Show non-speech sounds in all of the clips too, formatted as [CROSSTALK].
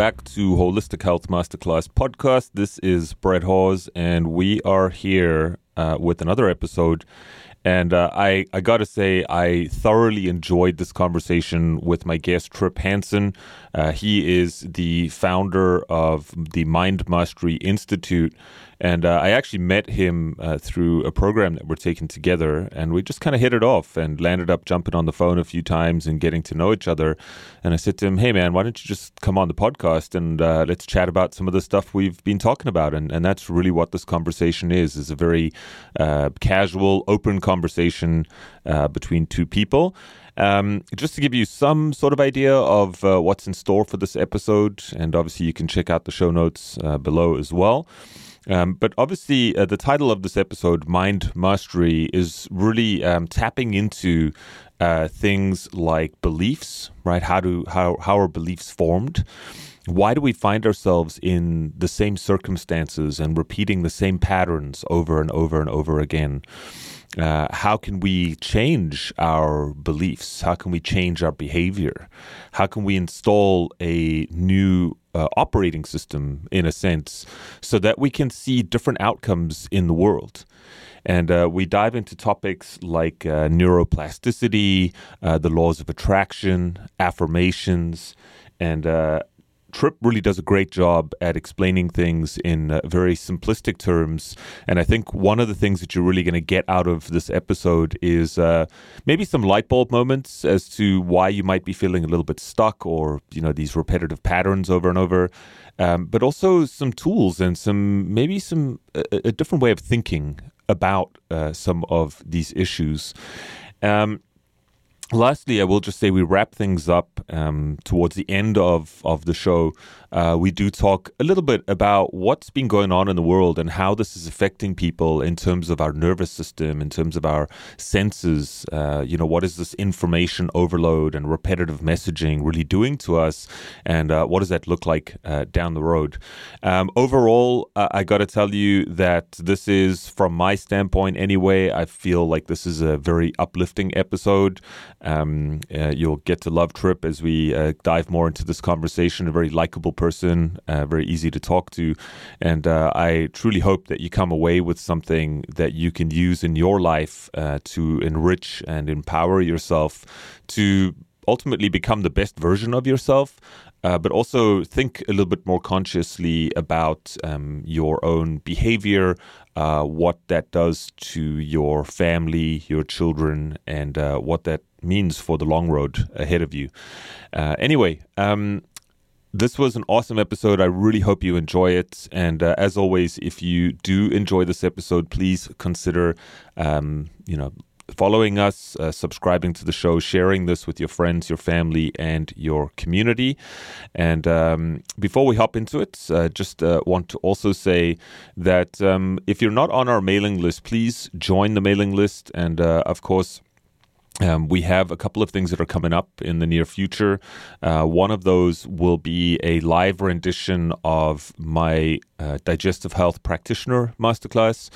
Back to Holistic Health Masterclass podcast. This is Brett Hawes, and we are here uh, with another episode. And uh, I, I got to say, I thoroughly enjoyed this conversation with my guest, Trip Hansen. Uh, he is the founder of the Mind Mastery Institute. And uh, I actually met him uh, through a program that we're taking together, and we just kind of hit it off and landed up jumping on the phone a few times and getting to know each other. And I said to him, "Hey, man, why don't you just come on the podcast and uh, let's chat about some of the stuff we've been talking about?" And and that's really what this conversation is: is a very uh, casual, open conversation uh, between two people. Um, just to give you some sort of idea of uh, what's in store for this episode, and obviously you can check out the show notes below as well. Um, but obviously, uh, the title of this episode, Mind Mastery, is really um, tapping into uh, things like beliefs, right? How do how how are beliefs formed? Why do we find ourselves in the same circumstances and repeating the same patterns over and over and over again? Uh, how can we change our beliefs? How can we change our behavior? How can we install a new uh, operating system, in a sense, so that we can see different outcomes in the world? And uh, we dive into topics like uh, neuroplasticity, uh, the laws of attraction, affirmations, and uh, Trip really does a great job at explaining things in uh, very simplistic terms. And I think one of the things that you're really going to get out of this episode is uh, maybe some light bulb moments as to why you might be feeling a little bit stuck or, you know, these repetitive patterns over and over. Um, but also some tools and some maybe some a, a different way of thinking about uh, some of these issues. Um, lastly, I will just say we wrap things up um, towards the end of, of the show. Uh, we do talk a little bit about what's been going on in the world and how this is affecting people in terms of our nervous system, in terms of our senses. Uh, you know, what is this information overload and repetitive messaging really doing to us? And uh, what does that look like uh, down the road? Um, overall, uh, I got to tell you that this is, from my standpoint anyway, I feel like this is a very uplifting episode. Um, uh, you'll get to love Trip as we dive more into this conversation, a very likable person, uh, very easy to talk to. And uh, I truly hope that you come away with something that you can use in your life uh, to enrich and empower yourself to ultimately become the best version of yourself. Uh, but also think a little bit more consciously about um, your own behavior, uh, what that does to your family, your children, and uh, what that means for the long road ahead of you. Uh, anyway, um, this was an awesome episode. I really hope you enjoy it. And uh, as always, if you do enjoy this episode, please consider, um, you know, following us, uh, subscribing to the show, sharing this with your friends, your family, and your community. And um, before we hop into it, uh, just uh, want to also say that um, if you're not on our mailing list, please join the mailing list. And uh, of course, um, we have a couple of things that are coming up in the near future. Uh, one of those will be a live rendition of my uh, digestive health practitioner masterclass.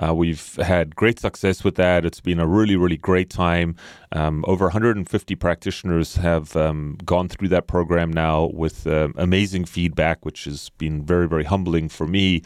Uh, we've had great success with that. It's been a really, really great time. Um, over 150 practitioners have um, gone through that program now with um, amazing feedback, which has been very, very humbling for me.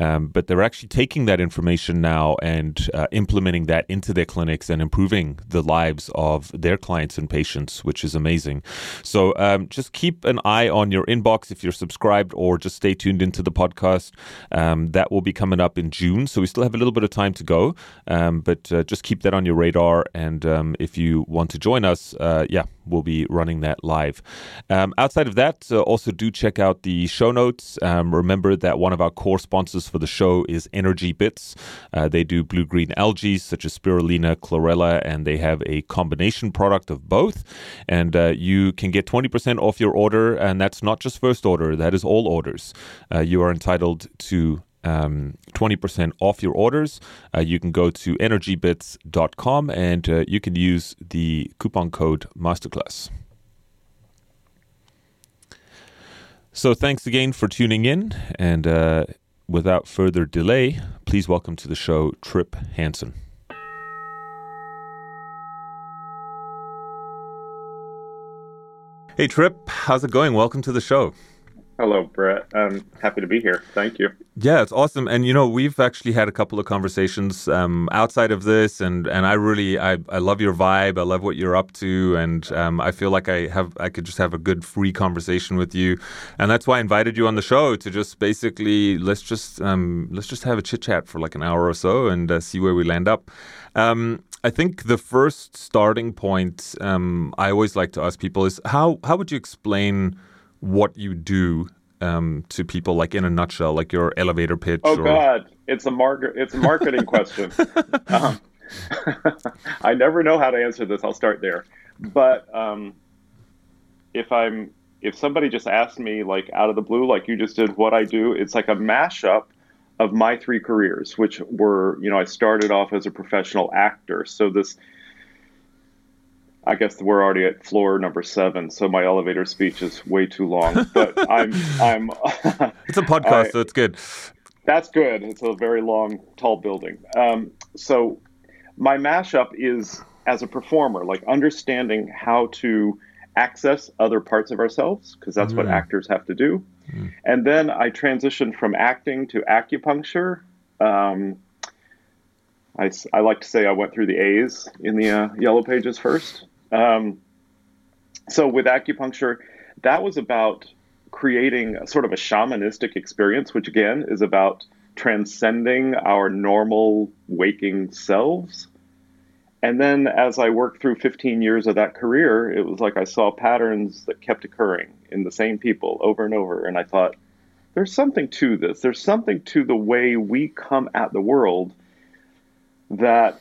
Um, but they're actually taking that information now and uh, implementing that into their clinics and improving the lives of their clients and patients, which is amazing. So um, just keep an eye on your inbox if you're subscribed, or just stay tuned into the podcast. Um, that will be coming up in June, so we still have a little bit of time to go. but uh, just keep that on your radar, and if you you want to join us, uh, yeah, we'll be running that live. Um, outside of that, uh, also do check out the show notes. Um, remember that one of our core sponsors for the show is Energy Bits. Uh, they do blue green algae such as spirulina, chlorella, and they have a combination product of both. And uh, you can get 20% off your order, and that's not just first order, that is all orders. Uh, you are entitled to um, 20% off your orders. Uh, you can go to energybits.com and uh, you can use the coupon code Masterclass. So, thanks again for tuning in. And uh, without further delay, please welcome to the show Trip Hansen. Hey, Trip, how's it going? Welcome to the show. Hello, Brett. I'm happy to be here. Thank you. Yeah, it's awesome. And you know, we've actually had a couple of conversations um, outside of this, and and I really I, I love your vibe. I love what you're up to, and um, I feel like I have I could just have a good free conversation with you, and that's why I invited you on the show to just basically let's just um, let's just have a chit chat for like an hour or so and uh, see where we land up. Um, I think the first starting point um, I always like to ask people is how how would you explain what you do um, to people, like in a nutshell, like your elevator pitch? Oh or... God, it's a market. It's a marketing [LAUGHS] question. Um, [LAUGHS] I never know how to answer this. I'll start there. But um, if I'm if somebody just asked me like out of the blue, like you just did, what I do, it's like a mashup of my three careers, which were you know I started off as a professional actor. So this I guess we're already at floor number seven, so my elevator speech is way too long. But [LAUGHS] I'm I'm. [LAUGHS] it's a podcast, I, so it's good. That's good. It's a very long, tall building. Um, so my mashup is as a performer, like understanding how to access other parts of ourselves, because that's mm. what actors have to do. Mm. And then I transitioned from acting to acupuncture. Um, I, I like to say I went through the A's in the uh, yellow pages first. Um, so with acupuncture, that was about creating sort of a shamanistic experience, which again is about transcending our normal waking selves. And then as I worked through 15 years of that career, it was like I saw patterns that kept occurring in the same people over and over. And I thought, there's something to this. There's something to the way we come at the world that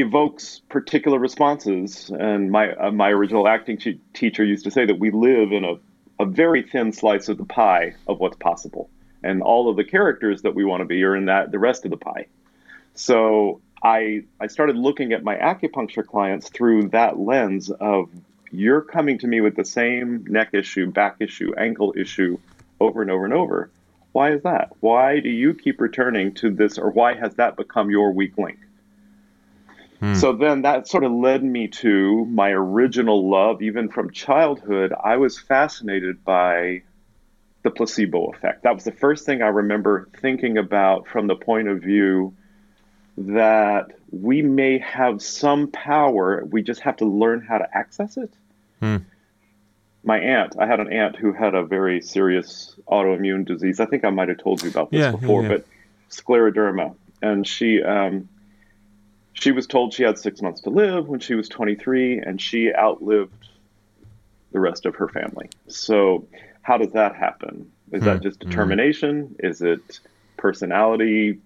evokes particular responses. And my uh, my original acting teacher used to say that we live in a, a very thin slice of the pie of what's possible, and all of the characters that we want to be are in that the rest of the pie. So I I started looking at my acupuncture clients through that lens of you're coming to me with the same neck issue, back issue, ankle issue over and over and over. Why is that? Why do you keep returning to this, or why has that become your weak link? Hmm. So then that sort of led me to my original love, even from childhood. I was fascinated by the placebo effect. That was the first thing I remember thinking about from the point of view that we may have some power, we just have to learn how to access it. Hmm. My aunt, I had an aunt who had a very serious autoimmune disease. I think I might have told you about this yeah, before, yeah, yeah. but scleroderma. And she, um, she was told she had six months to live when she was 23, and she outlived the rest of her family. So, how does that happen? Is that hmm. just hmm. determination? Mm. Is it personality,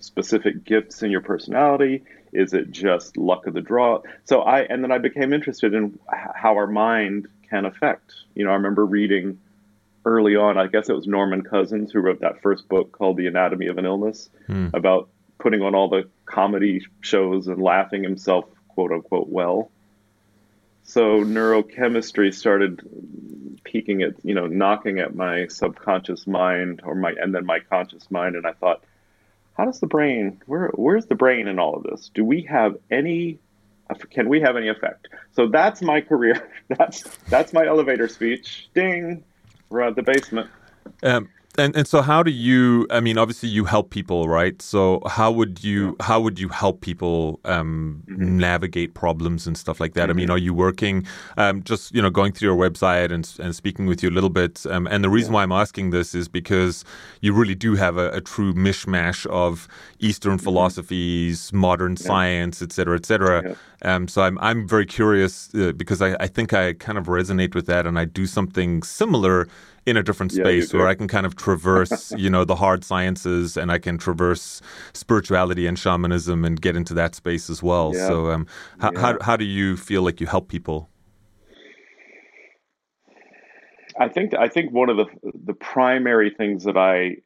specific gifts in your personality? Is it just luck of the draw? So I, and then I became interested in how our mind can affect. You know, I remember reading early on, I guess it was Norman Cousins who wrote that first book called The Anatomy of an Illness mm. about putting on all the comedy shows and laughing himself, quote unquote, well. So neurochemistry started peeking at, you know, knocking at my subconscious mind or my, and then my conscious mind. And I thought, how does the brain, where, where's the brain in all of this? Do we have any, can we have any effect? So that's my career. [LAUGHS] That's, that's my elevator speech. Ding. We're at the basement. Um, and and so how do you i mean obviously you help people right so how would you how would you help people um, mm-hmm. navigate problems and stuff like that mm-hmm. i mean mm-hmm. are you working um, just you know going through your website and, and speaking with you a little bit um, and the reason yeah. why i'm asking this is because you really do have a, a true mishmash of eastern mm-hmm. philosophies modern yeah. science et cetera et cetera yeah. Um, so I'm I'm very curious uh, because I, I think I kind of resonate with that and I do something similar in a different space yeah, where I can kind of traverse, [LAUGHS] you know, the hard sciences and I can traverse spirituality and shamanism and get into that space as well. Yeah. So, um, how, yeah. how, how do you feel like you help people? I think I think one of the the primary things that I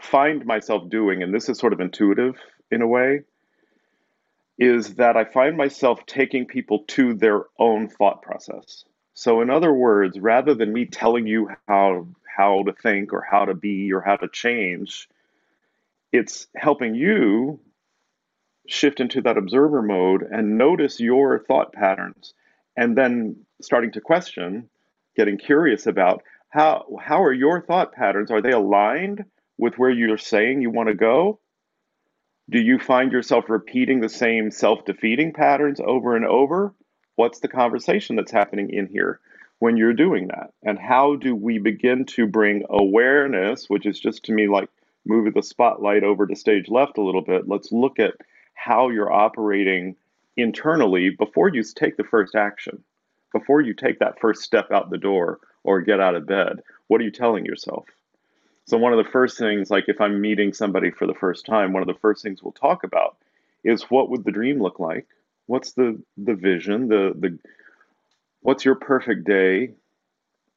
find myself doing, and this is sort of intuitive in a way, is that I find myself taking people to their own thought process. So, in other words, rather than me telling you how how to think or how to be or how to change, it's helping you shift into that observer mode and notice your thought patterns, and then starting to question, getting curious about how how are your thought patterns? Are they aligned with where you're saying you want to go? Do you find yourself repeating the same self-defeating patterns over and over? What's the conversation that's happening in here when you're doing that? And how do we begin to bring awareness, which is just to me like moving the spotlight over to stage left a little bit? Let's look at how you're operating internally before you take the first action, before you take that first step out the door or get out of bed. What are you telling yourself? So, one of the first things, like if I'm meeting somebody for the first time, one of the first things we'll talk about is what would the dream look like? What's the, the vision? The, the, what's your perfect day?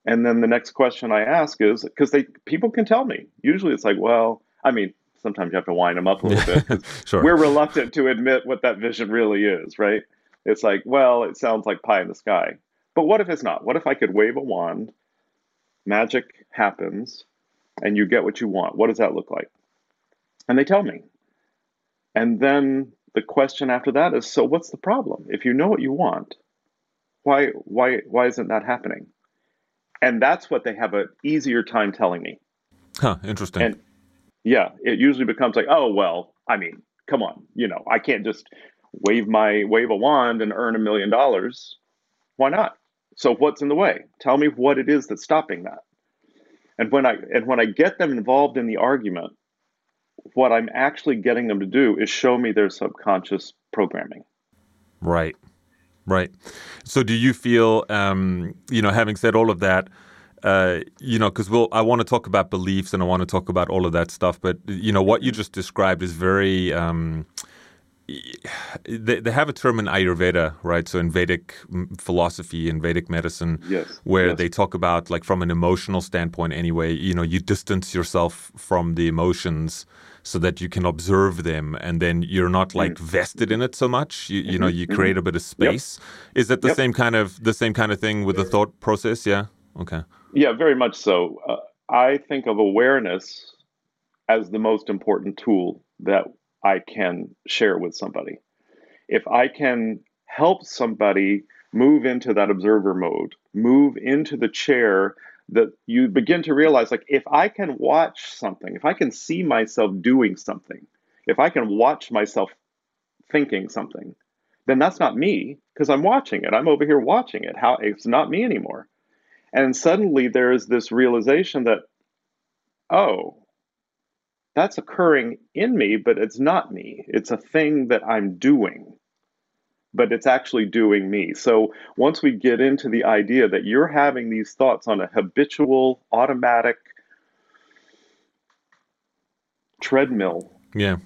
And then the next question I ask is because they people can tell me. Usually it's like, well, I mean, sometimes you have to wind them up a little bit. [LAUGHS] sure. We're reluctant to admit what that vision really is, right? It's like, well, it sounds like pie in the sky. But what if it's not? What if I could wave a wand, magic happens, and you get what you want? What does that look like? And they tell me. And then the question after that is so what's the problem? If you know what you want, why why why isn't that happening? And that's what they have an easier time telling me. Huh, interesting. And yeah, it usually becomes like, oh well, I mean, come on, you know, I can't just wave my wave a wand and earn a million dollars. Why not? So what's in the way? Tell me what it is that's stopping that. And when I and when I get them involved in the argument, what I'm actually getting them to do is show me their subconscious programming. Right. Right. So do you feel um, you know, having said all of that, uh, you know, because we'll, I want to talk about beliefs and I want to talk about all of that stuff. But you know, what you just described is very, um, they, they have a term in Ayurveda, right? So in Vedic philosophy and Vedic medicine, yes, where yes. they talk about like from an emotional standpoint, anyway, you know, you distance yourself from the emotions so that you can observe them, and then you're not like mm. vested in it so much. You, you mm-hmm. know, you mm-hmm. create a bit of space. Yep. Is that the yep. same kind of the same kind of thing with the thought process? Yeah. Okay. Yeah, very much so. Uh, I think of awareness as the most important tool that I can share with somebody. If I can help somebody move into that observer mode, move into the chair that you begin to realize like if I can watch something, if I can see myself doing something, if I can watch myself thinking something, then that's not me because I'm watching it. I'm over here watching it. How it's not me anymore. And suddenly there is this realization that oh, that's occurring in me, but it's not me. It's a thing that I'm doing, but it's actually doing me. So once we get into the idea that you're having these thoughts on a habitual, automatic treadmill, yeah,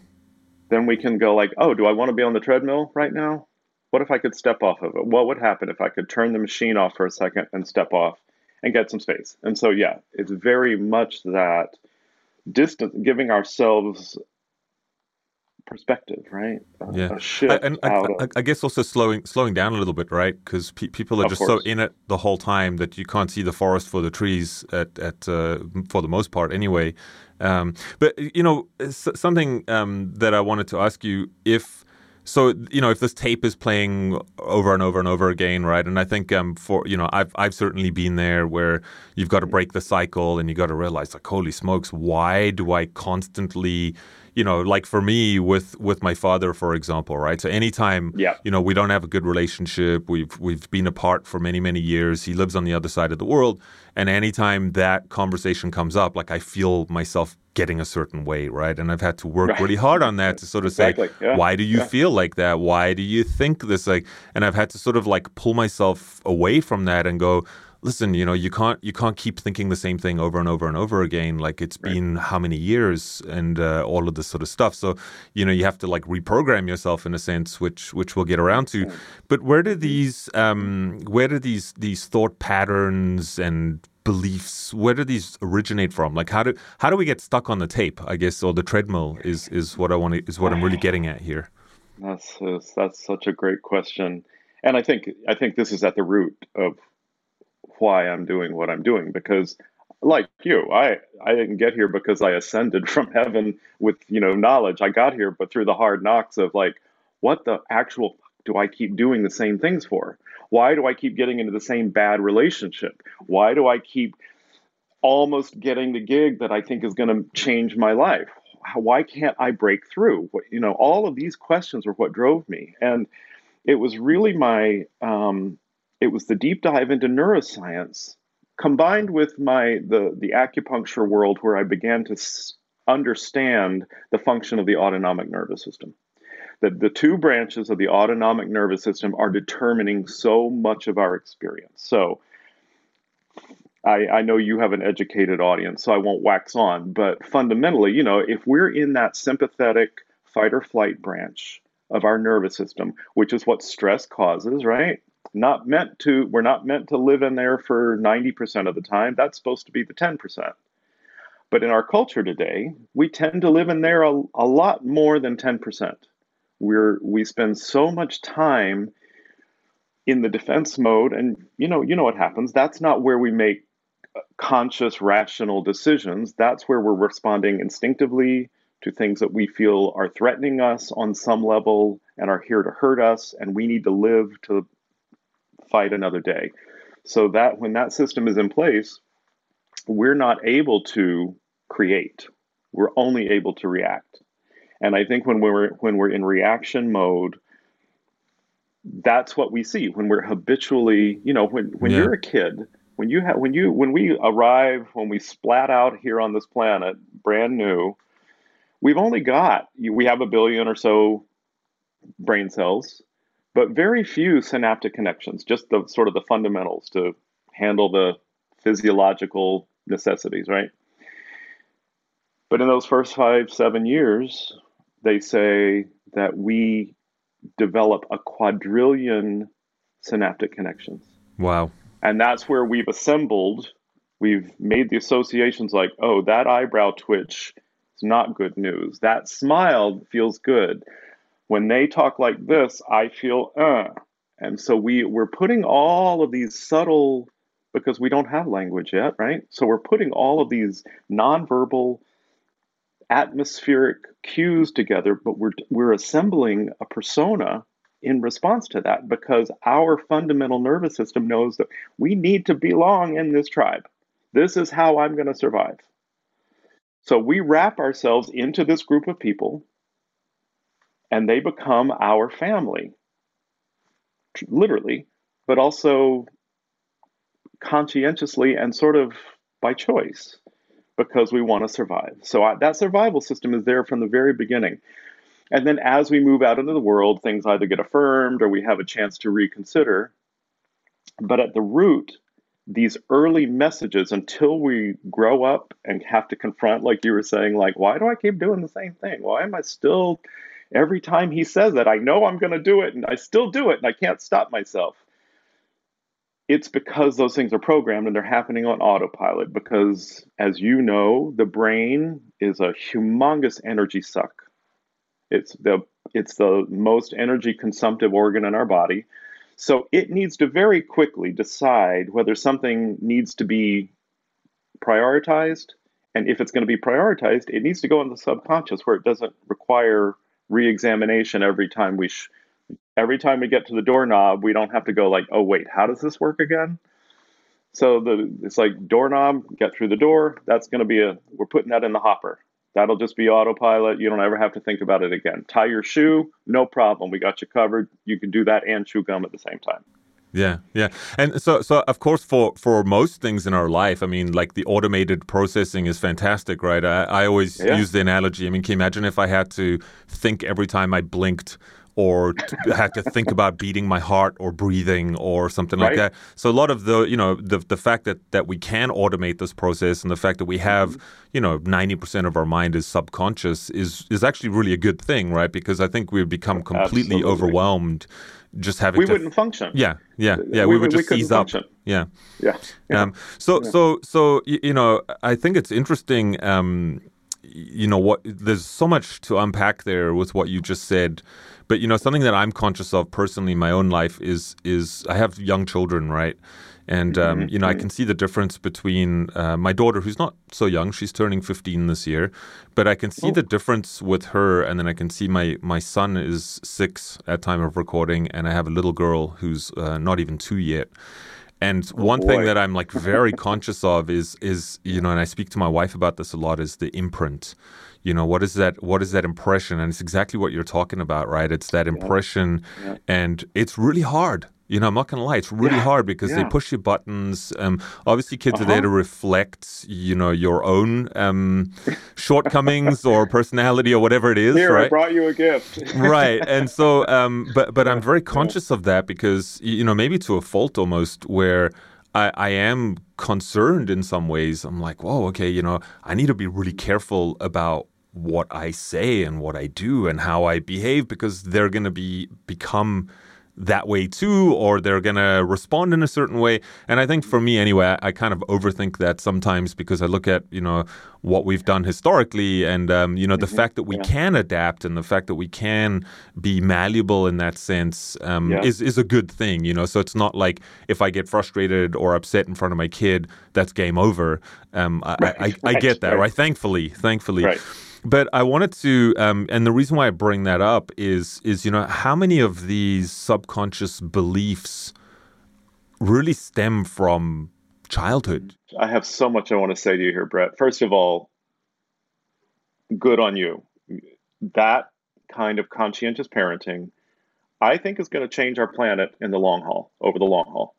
then we can go like, oh, do I want to be on the treadmill right now? What if I could step off of it? What would happen if I could turn the machine off for a second and step off and get some space? And so, yeah, it's very much that distance, giving ourselves perspective, right? yeah, I, and I, I, I, guess also slowing slowing down a little bit, right? Because pe- people are just course. so in it the whole time that you can't see the forest for the trees at at uh, for the most part, anyway. Um, but you know, something um, that I wanted to ask you if so you know if this tape is playing over and over and over again right and i think um for you know i've i've certainly been there where you've got to break the cycle and you got to realize like holy smokes why do i constantly you know, like for me with with my father, for example, right? So anytime, yeah. you know, we don't have a good relationship, we've we've been apart for many many years. He lives on the other side of the world, and anytime that conversation comes up, like I feel myself getting a certain way, right? And I've had to work right. really hard on that to sort of exactly. say, yeah. why do you yeah. feel like that? Why do you think this? Like, and I've had to sort of like pull myself away from that and go, listen, you know, you can't you can't keep thinking the same thing over and over and over again. Like it's right. been how many years and uh, all of this sort of stuff. So you know, you have to like reprogram yourself in a sense, which which we'll get around to. But where do these um, where do these these thought patterns and beliefs where do these originate from like how do how do we get stuck on the tape i guess or the treadmill is is what i want to is what i'm really getting at here that's that's such a great question and i think i think this is at the root of why I'm doing what I'm doing because like you, I I didn't get here because I ascended [LAUGHS] from heaven with, you know, knowledge. I got here but through the hard knocks of like what the actual do I keep doing the same things for? Why do I keep getting into the same bad relationship? Why do I keep almost getting the gig that I think is going to change my life. Why can't I break through? You know, all of these questions were what drove me, and it was really my um, it was the deep dive into neuroscience combined with my the the acupuncture world where I began to s- understand the function of the autonomic nervous system. That the two branches of the autonomic nervous system are determining so much of our experience. So I, I know you have an educated audience, so I won't wax on, but fundamentally, you know, if we're in that sympathetic fight or flight branch of our nervous system, which is what stress causes, right? Not meant to, we're not meant to live in there for 90% of the time. That's supposed to be the 10%. But in our culture today, we tend to live in there a, a lot more than 10%. We're, we spend so much time in the defense mode and you know you know what happens that's not where we make uh, conscious rational decisions that's where we're responding instinctively to things that we feel are threatening us on some level and are here to hurt us and we need to live to fight another day. So that when that system is in place we're not able to create. We're only able to react. And i think when we're when we're in reaction mode that's what we see. When we're habitually you know when when yeah. you're a kid when you have when you when we arrive when we splat out here on this planet brand new we've only got we have a billion or so brain cells but very few synaptic connections just the sort of the fundamentals to handle the physiological necessities right? But in those first five seven years they say that we develop a quadrillion synaptic connections. Wow. And that's where we've assembled we've made the associations like oh that eyebrow twitch is not good news. That smile feels good when they talk like this i feel uh and so we we're putting all of these subtle because we don't have language yet right so we're putting all of these nonverbal atmospheric cues together but we're we're assembling a persona in response to that because our fundamental nervous system knows that we need to belong in this tribe. This is how I'm going to survive. So we wrap ourselves into this group of people and they become our family, literally, but also conscientiously and sort of by choice because we want to survive. So I, that survival system is there from the very beginning. And then as we move out into the world, things either get affirmed or we have a chance to reconsider. But at the root, these early messages until we grow up and have to confront, like you were saying, like, why do I keep doing the same thing? Why am I still, every time he says that, I know I'm going to do it and I still do it and I can't stop myself. It's because those things are programmed and they're happening on autopilot. Because, as you know, the brain is a humongous energy suck it's the it's the most energy consumptive organ in our body. So it needs to very quickly decide whether something needs to be prioritized. And if it's going to be prioritized, it needs to go in the subconscious where it doesn't require re-examination every time we sh- every time we get to the doorknob, we don't have to go like, "Oh wait, how does this work again?" So the it's like doorknob, get through the door. That's going to be a we're putting that in the hopper. That'll just be autopilot. You don't ever have to think about it again. Tie your shoe, no problem. We got you covered. You can do that and chew gum at the same time. Yeah, yeah, and so so of course for for most things in our life, I mean, like the automated processing is fantastic, right? I, I always yeah. use the analogy. I mean, can you imagine if I had to think every time I blinked or had to think about beating my heart or breathing or something right. like that. So a lot of the you know the the fact that that we can automate this process and the fact that we have mm-hmm. you know ninety percent of our mind is subconscious is is actually really a good thing, right? Because I think we've become completely Absolutely. overwhelmed just having we to, wouldn't function. Yeah, yeah, yeah. We, we would just we ease function. up. Yeah, yeah. yeah. Um, so, yeah. so, so you know, I think it's interesting. Um, you know what? There's so much to unpack there with what you just said. But you know, something that I'm conscious of personally in my own life is is I have young children, right? And um, mm-hmm. you know, I can see the difference between uh, my daughter, who's not so young; she's turning 15 this year. But I can see oh. the difference with her, and then I can see my my son is six at time of recording, and I have a little girl who's uh, not even two yet. And one thing that I'm like very [LAUGHS] conscious of is is you know, and I speak to my wife about this a lot is the imprint. You know, what is that what is that impression? And it's exactly what you're talking about, right? It's that impression yeah. Yeah. and it's really hard you know, I'm not going to lie, it's really yeah, hard because yeah. they push your buttons. Um, obviously, kids uh-huh. are there to reflect, you know, your own um, shortcomings or personality or whatever it is. Here, right? I brought you a gift. right, and so, [LAUGHS] um, but but I'm very conscious of that because you know maybe to a fault almost where. I, I am concerned in some ways. I'm like, whoa, okay, you know, I need to be really careful about what I say and what I do and how I behave because they're going to be become that way too, or they're going to respond in a certain way. And I think for me, anyway, I, kind of overthink that sometimes because I look at, you know, what we've done historically and, um, you know, the mm-hmm. fact that we yeah. can adapt and the fact that we can be malleable in that sense um, yeah. is, is a good thing, you know. So it's not like if I get frustrated or upset in front of my kid, that's game over. Um, I, right. I, I, [LAUGHS] I, get that, right? right? Thankfully, thankfully. Right. But I wanted to, um, and the reason why I bring that up is, is you know, how many of these subconscious beliefs really stem from childhood? I have so much I want to say to you here, Brett. First of all, good on you. That kind of conscientious parenting, I think, is going to change our planet in the long haul, over the long haul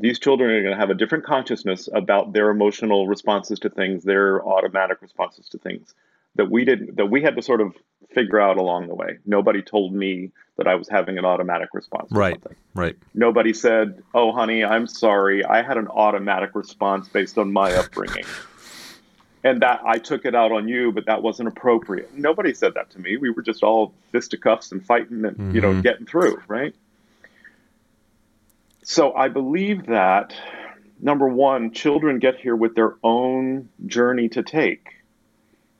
these children are going to have a different consciousness about their emotional responses to things, their automatic responses to things that we didn't that we had to sort of figure out along the way. Nobody told me that I was having an automatic response. right. Right. Nobody said, "Oh, honey, I'm sorry. I had an automatic response based on my [LAUGHS] upbringing." and that I took it out on you, but that wasn't appropriate. Nobody said that to me. We were just all fisticuffs and fighting and mm-hmm. you know mm-hmm. getting through, right? So I believe that number one, children get here with their own journey to take.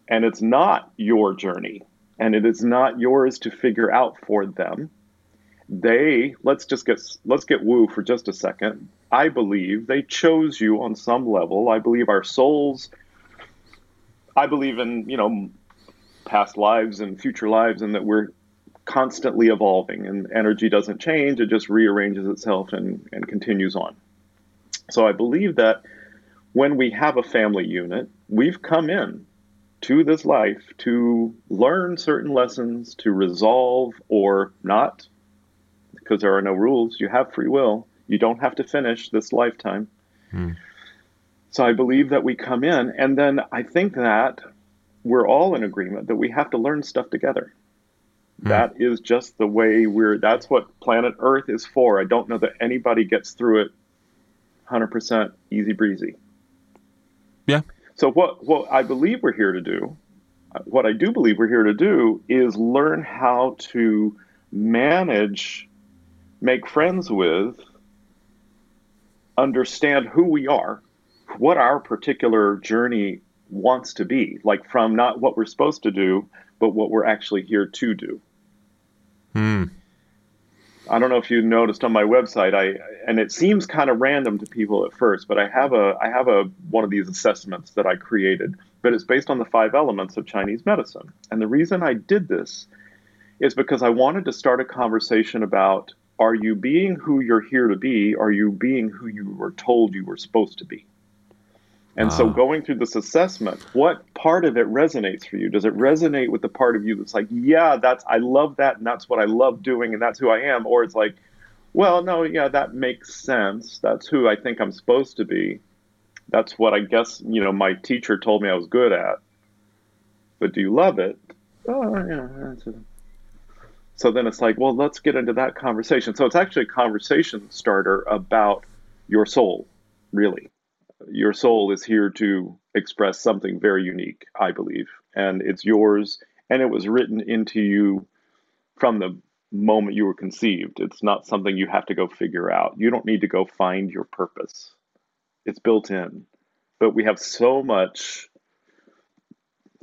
And it's not your journey, and it is not yours to figure out for them. They let's just get let's get woo for just a second. I believe they chose you on some level. I believe our souls I believe in, you know, past lives and future lives and that we're constantly evolving and energy doesn't change, it just rearranges itself and, and continues on. So I believe that when we have a family unit, we've come in to this life to learn certain lessons, to resolve or not, because there are no rules. You have free will. You don't have to finish this lifetime. Hmm. So I believe that we come in, and then I think that we're all in agreement that we have to learn stuff together. Mm. That is just the way we're, that's what planet Earth is for. I don't know that anybody gets through it 100% easy breezy. Yeah. So, what, what I believe we're here to do, what I do believe we're here to do, is learn how to manage, make friends with, understand who we are, what our particular journey wants to be, like from not what we're supposed to do, but what we're actually here to do. Hmm. I don't know if you noticed on my website, I and it seems kind of random to people at first, but I have a I have a one of these assessments that I created, but it's based on the five elements of Chinese medicine. And the reason I did this is because I wanted to start a conversation about are you being who you're here to be? Are you being who you were told you were supposed to be? And so ah. going through this assessment, what part of it resonates for you? Does it resonate with the part of you that's like, yeah, that's I love that and that's what I love doing and that's who I am or it's like, well, no, yeah, that makes sense. That's who I think I'm supposed to be. That's what I guess, you know, my teacher told me I was good at. But do you love it? Oh, yeah. So then it's like, well, let's get into that conversation. So it's actually a conversation starter about your soul, really your soul is here to express something very unique, I believe, and it's yours, and it was written into you from the moment you were conceived. It's not something you have to go figure out. You don't need to go find your purpose. It's built in. But we have so much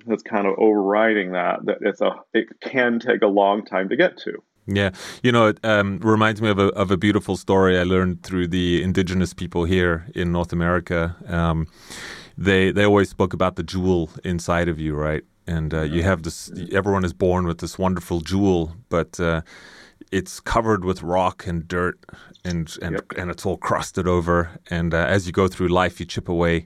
that's kind of overriding that that it's a it can take a long time to get to. Yeah, you know, it um, reminds me of a of a beautiful story I learned through the indigenous people here in North America. Um, they they always spoke about the jewel inside of you, right? And uh, you have this. Everyone is born with this wonderful jewel, but uh, it's covered with rock and dirt and and Yep. and it's all crusted over. And uh, as you go through life, you chip away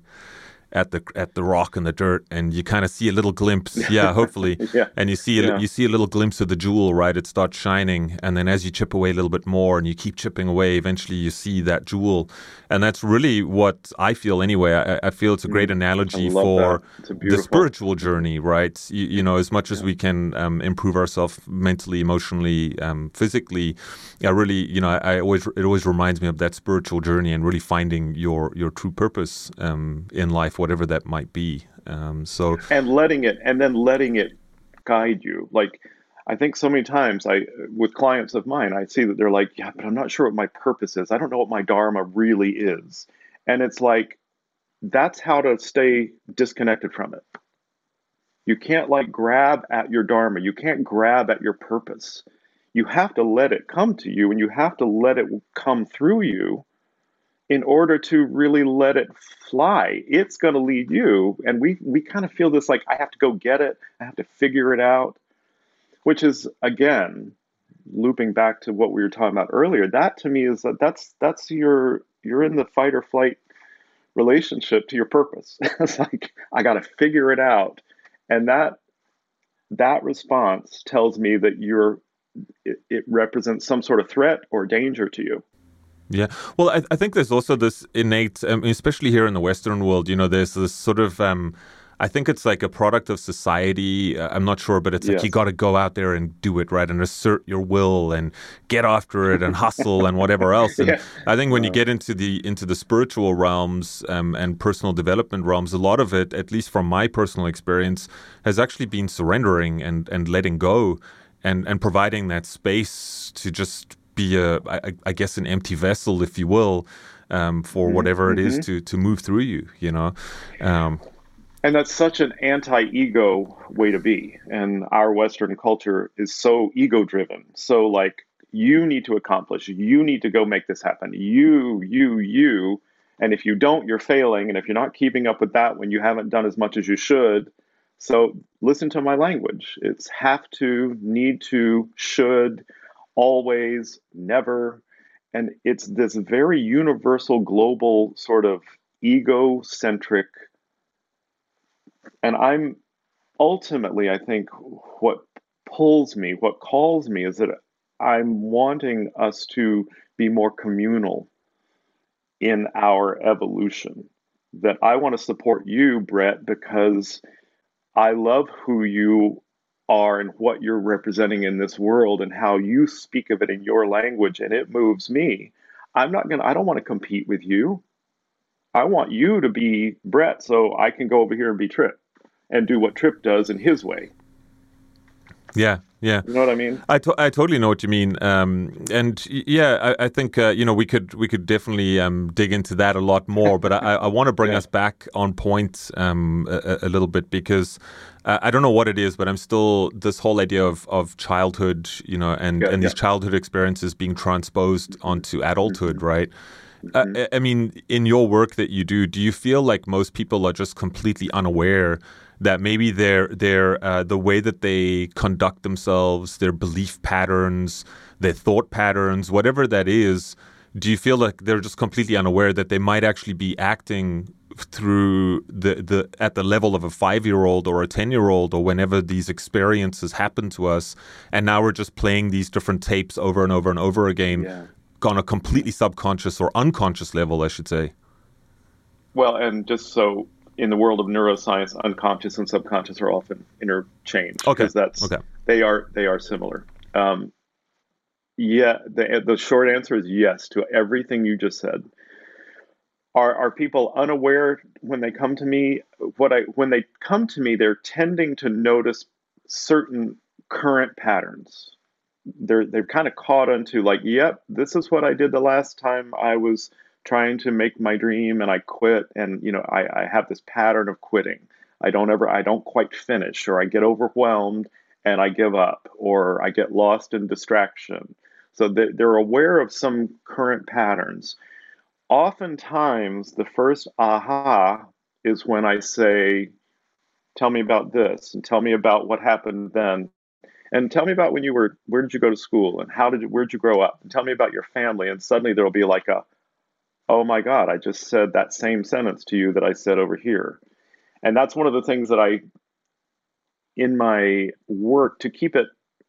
at the at the rock and the dirt, and you kind of see a little glimpse. [LAUGHS] Yeah, hopefully. [LAUGHS] Yeah. And you see a, Yeah. you see a little glimpse of the jewel, right? It starts shining, and then as you chip away a little bit more, and you keep chipping away, eventually you see that jewel, and that's really what I feel anyway. I, I feel it's a great analogy Mm. for that. It's a the spiritual journey, right? You, you know, as much as we can um, improve ourselves mentally, emotionally, um, physically, I really, you know, I, I always it always reminds me of that spiritual journey and really finding your your true purpose um, in life, whatever that might be. Um, so and letting it and then letting it guide you. Like i think so many times i with clients of mine i see that they're like yeah but i'm not sure what my purpose is. I don't know what my dharma really is. And it's like that's how to stay disconnected from it. You can't like grab at your dharma. You can't grab at your purpose. You have to let it come to you and you have to let it come through you in order to really let it fly it's going to lead you and we we kind of feel this like i have to go get it i have to figure it out which is again looping back to what we were talking about earlier that to me is that that's that's your you're in the fight or flight relationship to your purpose. [LAUGHS] It's like i got to figure it out and that that response tells me that you're it, it represents some sort of threat or danger to you Yeah, well, I, I think there's also this innate, um, especially here in the Western world. You know, there's this sort of, um, I think it's like a product of society. Uh, I'm not sure, but it's like you got to go out there and do it right and assert your will and get after it and hustle and whatever else. And [LAUGHS] Yeah. I think when you get into the into the spiritual realms um, and personal development realms, a lot of it, at least from my personal experience, has actually been surrendering and and letting go and and providing that space to just be a, I, I guess, an empty vessel, if you will, um, for whatever it is to to move through you. You know, um, And that's such an anti ego way to be. And our Western culture is so ego driven. So, like, you need to accomplish, you need to go make this happen. You, you, you. And if you don't, you're failing. And if you're not keeping up with that when you haven't done as much as you should, so listen to my language. It's have to, need to, should, always, never. And it's this very universal, global sort of egocentric and I'm ultimately, I think, what pulls me, what calls me is that I'm wanting us to be more communal in our evolution. That I want to support you, Brett, because I love who you are and what you're representing in this world and how you speak of it in your language, and it moves me. I'm not going to, I don't want to compete with you. I want you to be Brett so I can go over here and be Trip and do what Trip does in his way. yeah, yeah. You know what I mean? I, to- I totally know what you mean, um, and yeah, I, I think uh, you know we could we could definitely um, dig into that a lot more. But I, I want to bring [LAUGHS] Yeah. us back on point um, a, a- little bit because uh, I don't know what it is, but I'm still this whole idea of, of childhood, you know, and, Yeah, and these yeah. childhood experiences being transposed onto adulthood, Mm-hmm. right? Uh, I- I mean, in your work that you do, do you feel like most people are just completely unaware that maybe their their uh, the way that they conduct themselves, their belief patterns, their thought patterns, whatever that is, do you feel like they're just completely unaware that they might actually be acting through the, the at the level of a five year old or a ten year old or whenever these experiences happen to us, and now we're just playing these different tapes over and over and over again Yeah. on a completely subconscious or unconscious level, I should say. Well, and just so in the world of neuroscience, unconscious and subconscious are often interchanged Okay, because that's okay. they are they are similar. Um, yeah, the the short answer is yes to everything you just said. Are are people unaware when they come to me? What I when they come to me, they're tending to notice certain current patterns. They're they're kind of caught onto like, yep, this is what I did the last time I was trying to make my dream and I quit and you know I, I have this pattern of quitting. I don't ever I don't quite finish or I get overwhelmed and I give up or I get lost in distraction. So they- they're aware of some current patterns. Oftentimes the first aha is when I say, tell me about this and tell me about what happened then. And tell me about when you were, where did you go to school and how did you, where did you grow up? And tell me about your family. And suddenly there'll be like a, oh my God, I just said that same sentence to you that I said over here. And that's one of the things that I, in my work, to keep it,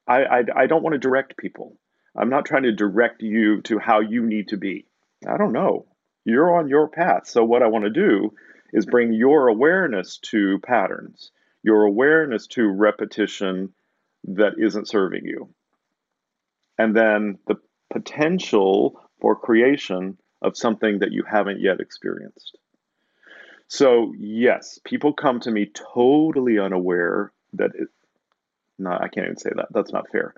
I, I, I don't want to direct people. I'm not trying to direct you to how you need to be. I don't know. You're on your path. So, what I want to do is bring your awareness to patterns, your awareness to repetition that isn't serving you. And then the potential for creation of something that you haven't yet experienced. So, yes, people come to me totally unaware that it, no, I can't even say that. That's not fair.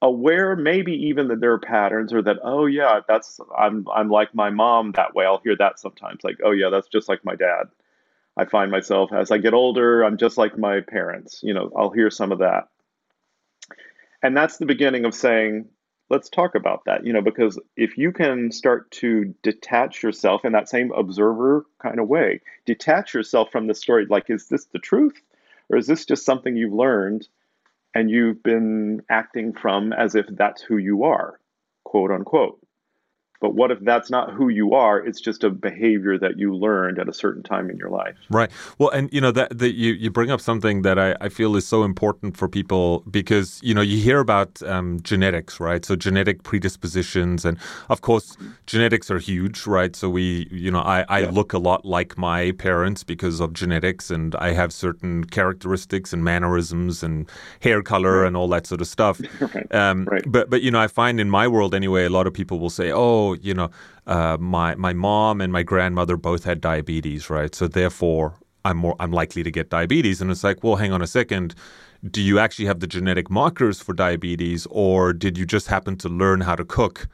Aware, maybe even that there are patterns, or that oh yeah, that's I'm I'm like my mom that way. I'll hear that sometimes, like oh yeah, that's just like my dad. I find myself as I get older, I'm just like my parents. You know, I'll hear some of that, and that's the beginning of saying let's talk about that you know because if you can start to detach yourself in that same observer kind of way detach yourself from the story like is this the truth? Or is this just something you've learned and you've been acting from as if that's who you are quote unquote but what if that's not who you are? It's just a behavior that you learned at a certain time in your life. Right. Well, and you know that, that you you bring up something that I, I feel is so important for people because you know you hear about um, genetics, right? So genetic predispositions, and of course genetics are huge, right? So we, you know, I, I yeah. look a lot like my parents because of genetics, and I have certain characteristics and mannerisms and hair color right. and all that sort of stuff. [LAUGHS] right. Um, right. But but you know I find in my world anyway, a lot of people will say, oh you know, uh, my my mom and my grandmother both had diabetes, right? So therefore, I'm more I'm likely to get diabetes. And it's like, well, hang on a second. Do you actually have the genetic markers for diabetes, or did you just happen to learn how to cook?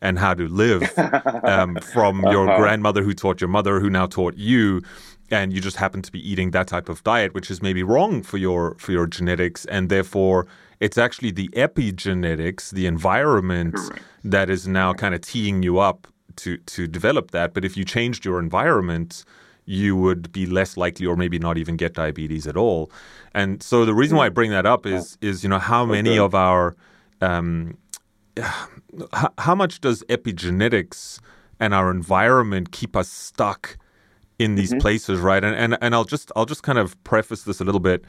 and how to live [LAUGHS] um, from your uh-huh. grandmother who taught your mother who now taught you and you just happen to be eating that type of diet which is maybe wrong for your for your genetics and therefore it's actually the epigenetics, the environment Correct. That is now kind of teeing you up to to develop that. But if you changed your environment, you would be less likely or maybe not even get diabetes at all. And so the reason why I bring that up is is you know how many of our um, [SIGHS] how much does epigenetics and our environment keep us stuck in these mm-hmm. places, right? And, and and I'll just I'll just kind of preface this a little bit.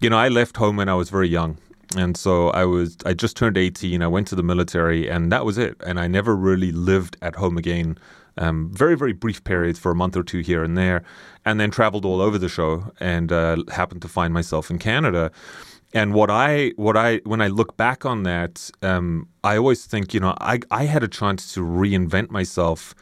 You know, I left home when I was very young and so I was I just turned 18 I went to the military and that was it. And I never really lived at home again. Um, very very brief periods for a month or two here and there and then traveled all over the show and uh, happened to find myself in Canada. And what I what I when I look back on that um, I always think you know I I had a chance to reinvent myself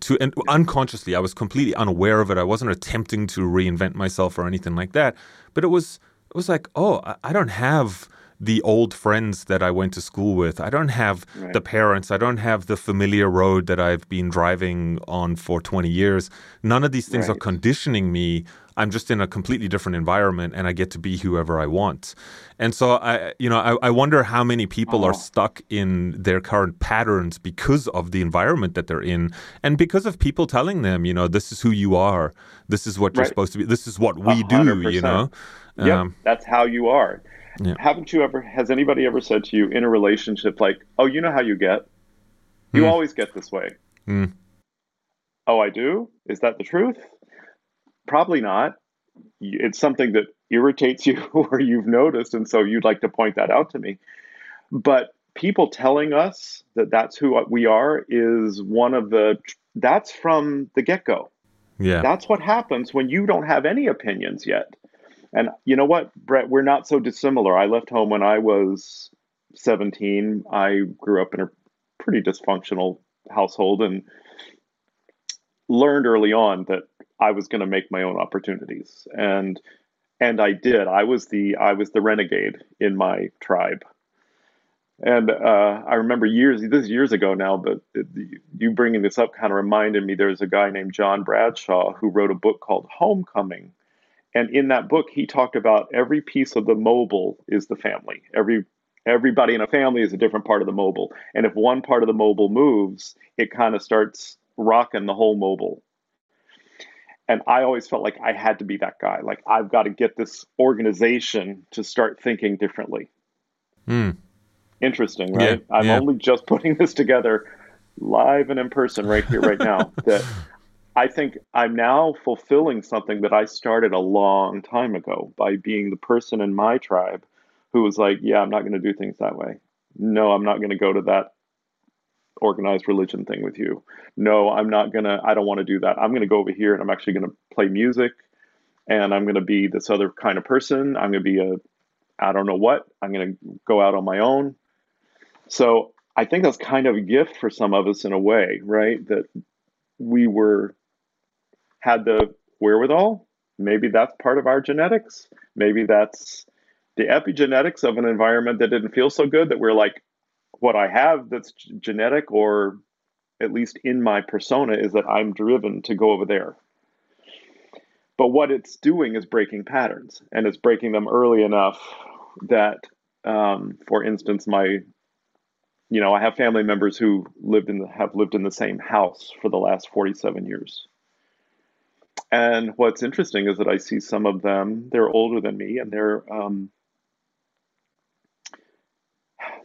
to and unconsciously I was completely unaware of it. I wasn't attempting to reinvent myself or anything like that but it was it was like, oh, I don't have the old friends that I went to school with. I don't have right. the parents. I don't have the familiar road that I've been driving on for 20 years. None of these things right. are conditioning me. I'm just in a completely different environment and I get to be whoever I want. And so I you know, I, I wonder how many people oh. are stuck in their current patterns because of the environment that they're in and because of people telling them, you know, this is who you are. This is what you're supposed to be. This is what we 100%. do, you know. Yeah, um, that's how you are. Yeah. Haven't you ever? Has anybody ever said to you in a relationship like, "Oh, you know how you get? You mm. always get this way." Mm. Oh, I do. Is that the truth? Probably not. It's something that irritates [LAUGHS] you or you've noticed, and so you'd like to point that out to me. But people telling us that that's who we are is one of the. That's from the get go. Yeah. That's what happens when you don't have any opinions yet. And you know what, Brett, we're not so dissimilar. I left home when I was 17. I grew up in a pretty dysfunctional household and learned early on that I was going to make my own opportunities. And and I did. I was the I was the renegade in my tribe. And uh, I remember years, this is years ago now, but you bringing this up kind of reminded me there's a guy named John Bradshaw who wrote a book called Homecoming and in that book, he talked about every piece of the mobile is the family. Every everybody in a family is a different part of the mobile. And if one part of the mobile moves, it kind of starts rocking the whole mobile. and I always felt like I had to be that guy. Like I've got to get this organization to start thinking differently. Mm. Interesting, right? Yeah, I'm yeah. only just putting this together live and in person right here, right now. [LAUGHS] that I think I'm now fulfilling something that I started a long time ago by being the person in my tribe who was like, yeah, I'm not going to do things that way. No, I'm not going to go to that organized religion thing with you. No, I'm not going to, I don't want to do that. I'm going to go over here and I'm actually going to play music and I'm going to be this other kind of person. I'm going to be a, I don't know what. I'm going to go out on my own. So I think that's kind of a gift for some of us in a way, right? That we were, had the wherewithal. Maybe that's part of our genetics. Maybe that's the epigenetics of an environment that didn't feel so good that we're like, what I have that's genetic or at least in my persona is that I'm driven to go over there. But what it's doing is breaking patterns, and it's breaking them early enough that, um, for instance, my, you know, I have family members who lived in the, have lived in the same house for the last 47 years. And what's interesting is that I see some of them, they're older than me, and they're um,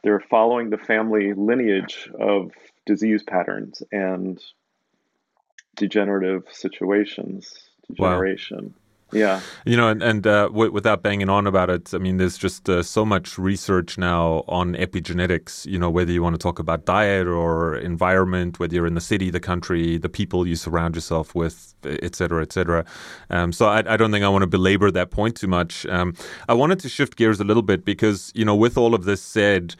they're following the family lineage of disease patterns and degenerative situations, degeneration. Wow. Yeah. You know, and, and uh, w- without banging on about it, I mean, there's just uh, so much research now on epigenetics, you know, whether you want to talk about diet or environment, whether you're in the city, the country, the people you surround yourself with, et cetera, et cetera. Um, so I, I, don't think I want to belabor that point too much. Um, I wanted to shift gears a little bit because, you know, with all of this said,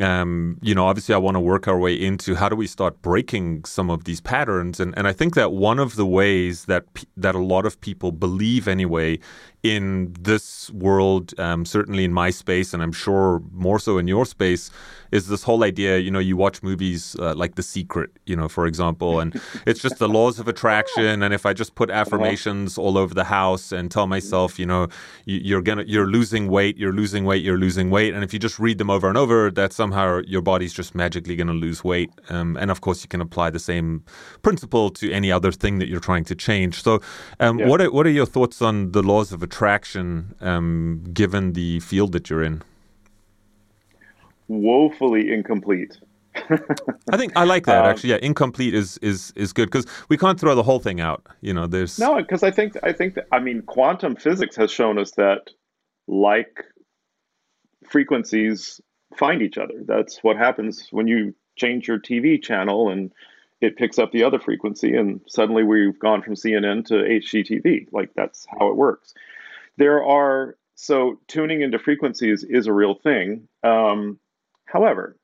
um, you know, obviously I want to work our way into how do we start breaking some of these patterns. And, and I think that one of the ways that, that a lot of people believe anyway in this world, um, certainly in my space, and I'm sure more so in your space, is this whole idea. You know, you watch movies uh, like The Secret, you know, for example, and it's just the laws of attraction. And if I just put [LAUGHS] affirmations all over the house and tell myself, you know, you, are gonna, you're losing weight, you're losing weight, you're losing weight, and if you just read them over and over, that somehow your body's just magically going to lose weight. Um, and of course, you can apply the same principle to any other thing that you're trying to change. So, um, yeah. what are, what are your thoughts on the laws of attraction, um, given the field that you're in? Woefully incomplete. I think I like that um, actually. Yeah, incomplete is is is good because we can't throw the whole thing out. You know, there's no because I think I think that, I mean quantum physics has shown us that like frequencies find each other. That's what happens when you change your TV channel and it picks up the other frequency, and suddenly we've gone from CNN to HGTV. Like that's how it works. There are so tuning into frequencies is a real thing. Um, however,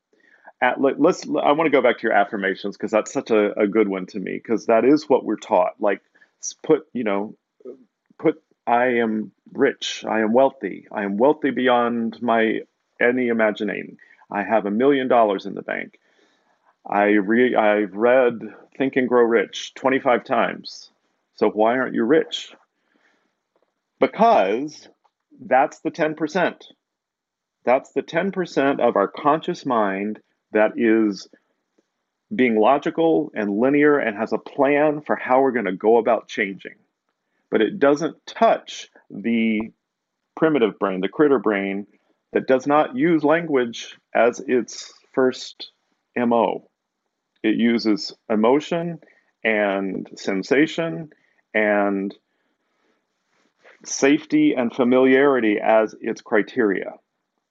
at, let, us I want to go back to your affirmations because that's such a, a good one to me because that is what we're taught. Like put you know put I am rich, I am wealthy, I am wealthy beyond my any imagining. I have a million dollars in the bank. I re, I've read Think and Grow Rich 25 times. So why aren't you rich? Because that's the 10%. That's the 10% of our conscious mind that is being logical and linear and has a plan for how we're going to go about changing. But it doesn't touch the primitive brain, the critter brain, that does not use language as its first MO. It uses emotion and sensation and safety and familiarity as its criteria.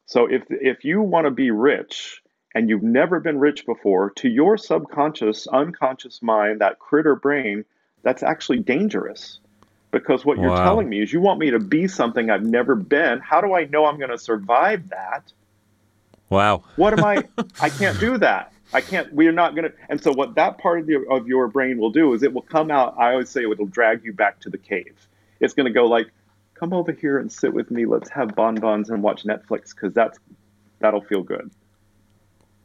So if if you want to be rich and you've never been rich before, to your subconscious, unconscious mind, that critter brain, that's actually dangerous. Because what you're telling me is you want me to be something I've never been. How do I know I'm going to survive that? Wow. What am I [LAUGHS] I can't do that. I can't we're not going to and so what that part of, the, of your brain will do is it will come out I always say it'll drag you back to the cave. It's going to go like come over here and sit with me. Let's have bonbons and watch Netflix because that's that'll feel good.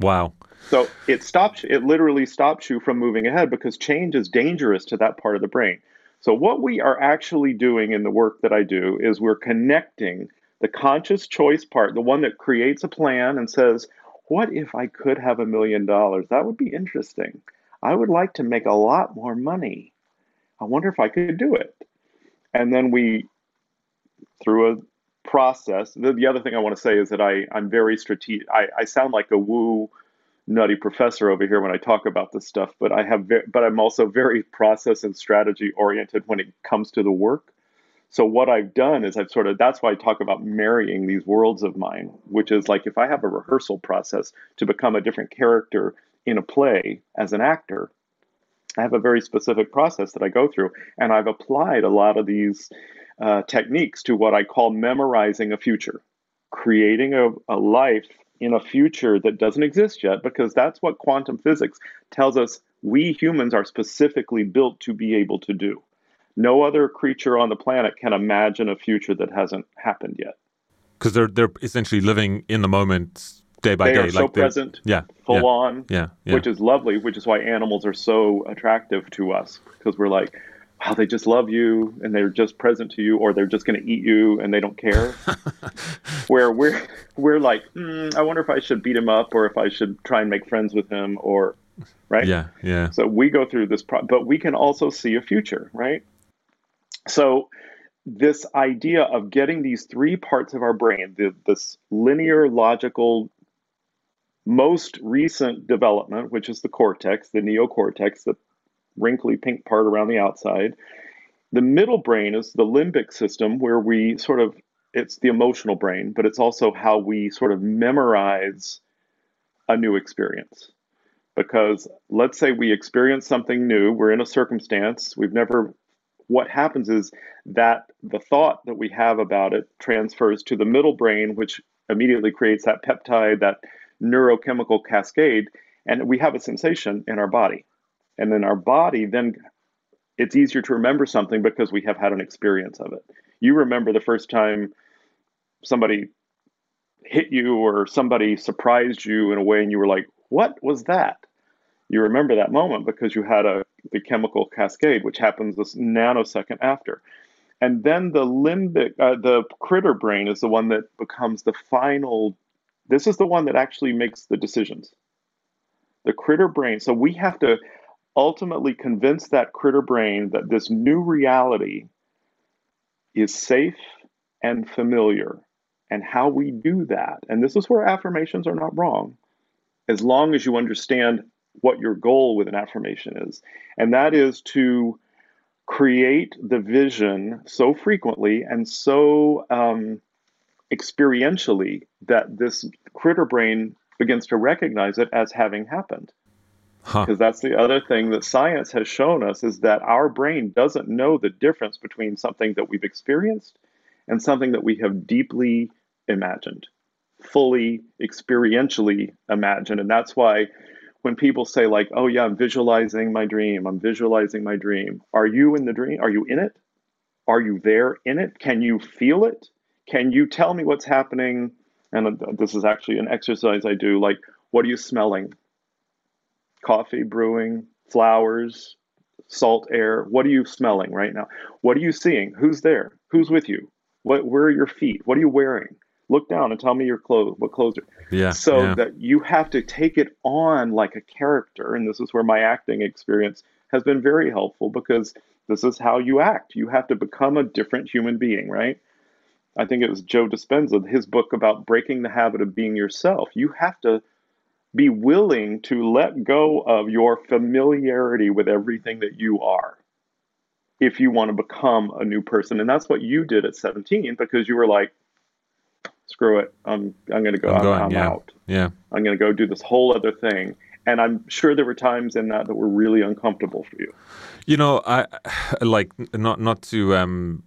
Wow. So it stops. It literally stops you from moving ahead because change is dangerous to that part of the brain. So what we are actually doing in the work that I do is we're connecting the conscious choice part, the one that creates a plan and says, "What if I could have a million dollars? That would be interesting. I would like to make a lot more money." I wonder if I could do it. And then we, through a process, the, the other thing I want to say is that I, I'm very strategic. I, I sound like a woo nutty professor over here when I talk about this stuff, but I have, ve- but I'm also very [LAUGHS] process and strategy oriented when it comes to the work. So what I've done is I've sort of that's why I talk about marrying these worlds of mine, which is like if I have a rehearsal process to become a different character in a play as an actor, I have a very specific process that I go through, and I've applied a lot of these uh, techniques to what I call memorizing a future, creating a, a life in a future that doesn't exist yet, because that's what quantum physics tells us we humans are specifically built to be able to do. No other creature on the planet can imagine a future that hasn't happened yet. Because they're they're essentially living in the moment day by they day. are so like they're- present, Yeah. full yeah, on, Yeah. Yeah. which is lovely, which is why animals are so attractive to us because we're like, wow, they just love you and they're just present to you, or they're just going to eat you and they don't care. [LAUGHS] Where we're we're like, mm, I wonder if I should beat him up or if I should try and make friends with him, or right. yeah. Yeah. So we go through this, pro- but we can also see a future, right? So this idea of getting these three parts of our brain, the, this linear, logical, most recent development, which is the cortex, the neocortex, the wrinkly pink part around the outside. The middle brain is the limbic system, where we sort of, it's the emotional brain, but it's also how we sort of memorize a new experience because let's say we experience something new, we're in a circumstance, we've never, what happens is that the thought that we have about it transfers to the middle brain, which immediately creates that peptide, that neurochemical cascade, and we have a sensation in our body. And then our body, then it's easier to remember something because we have had an experience of it. You remember the first time somebody hit you or somebody surprised you in a way and you were like, what was that? You remember that moment because you had a the chemical cascade, which happens this nanosecond after. And then the limbic, uh, the critter brain is the one that becomes the final. This is the one that actually makes the decisions. The critter brain. So we have to ultimately convince that critter brain that this new reality is safe and familiar. And how we do that, and this is where affirmations are not wrong, as long as you understand what your goal with an affirmation is. And that is to create the vision so frequently and so um, experientially that this critter brain begins to recognize it as having happened. Huh. Because that's the other thing that science has shown us is that our brain doesn't know the difference between something that we've experienced and something that we have deeply imagined, fully experientially imagined. And that's why when people say, like, oh, yeah, I'm visualizing my dream, I'm visualizing my dream, are you in the dream? Are you in it? Are you there in it? Can you feel it? Can you tell me what's happening? And uh, this is actually an exercise I do. Like, what are you smelling? Coffee brewing, flowers, salt air. What are you smelling right now? What are you seeing? Who's there? Who's with you? What? Where are your feet? What are you wearing? Look down and tell me your clothes. What clothes are? Yeah. So yeah. that you have to take it on like a character, and this is where my acting experience has been very helpful because this is how you act. You have to become a different human being, right? I think it was Joe Dispenza, his book about breaking the habit of being yourself. You have to be willing to let go of your familiarity with everything that you are if you want to become a new person. And that's what you did at 17 because you were like, screw it. I'm, I'm going to go. I'm I'm, going, I'm yeah. out. Yeah. I'm going to go do this whole other thing. And I'm sure there were times in that that were really uncomfortable for you. You know, I [SIGHS] like not not to um,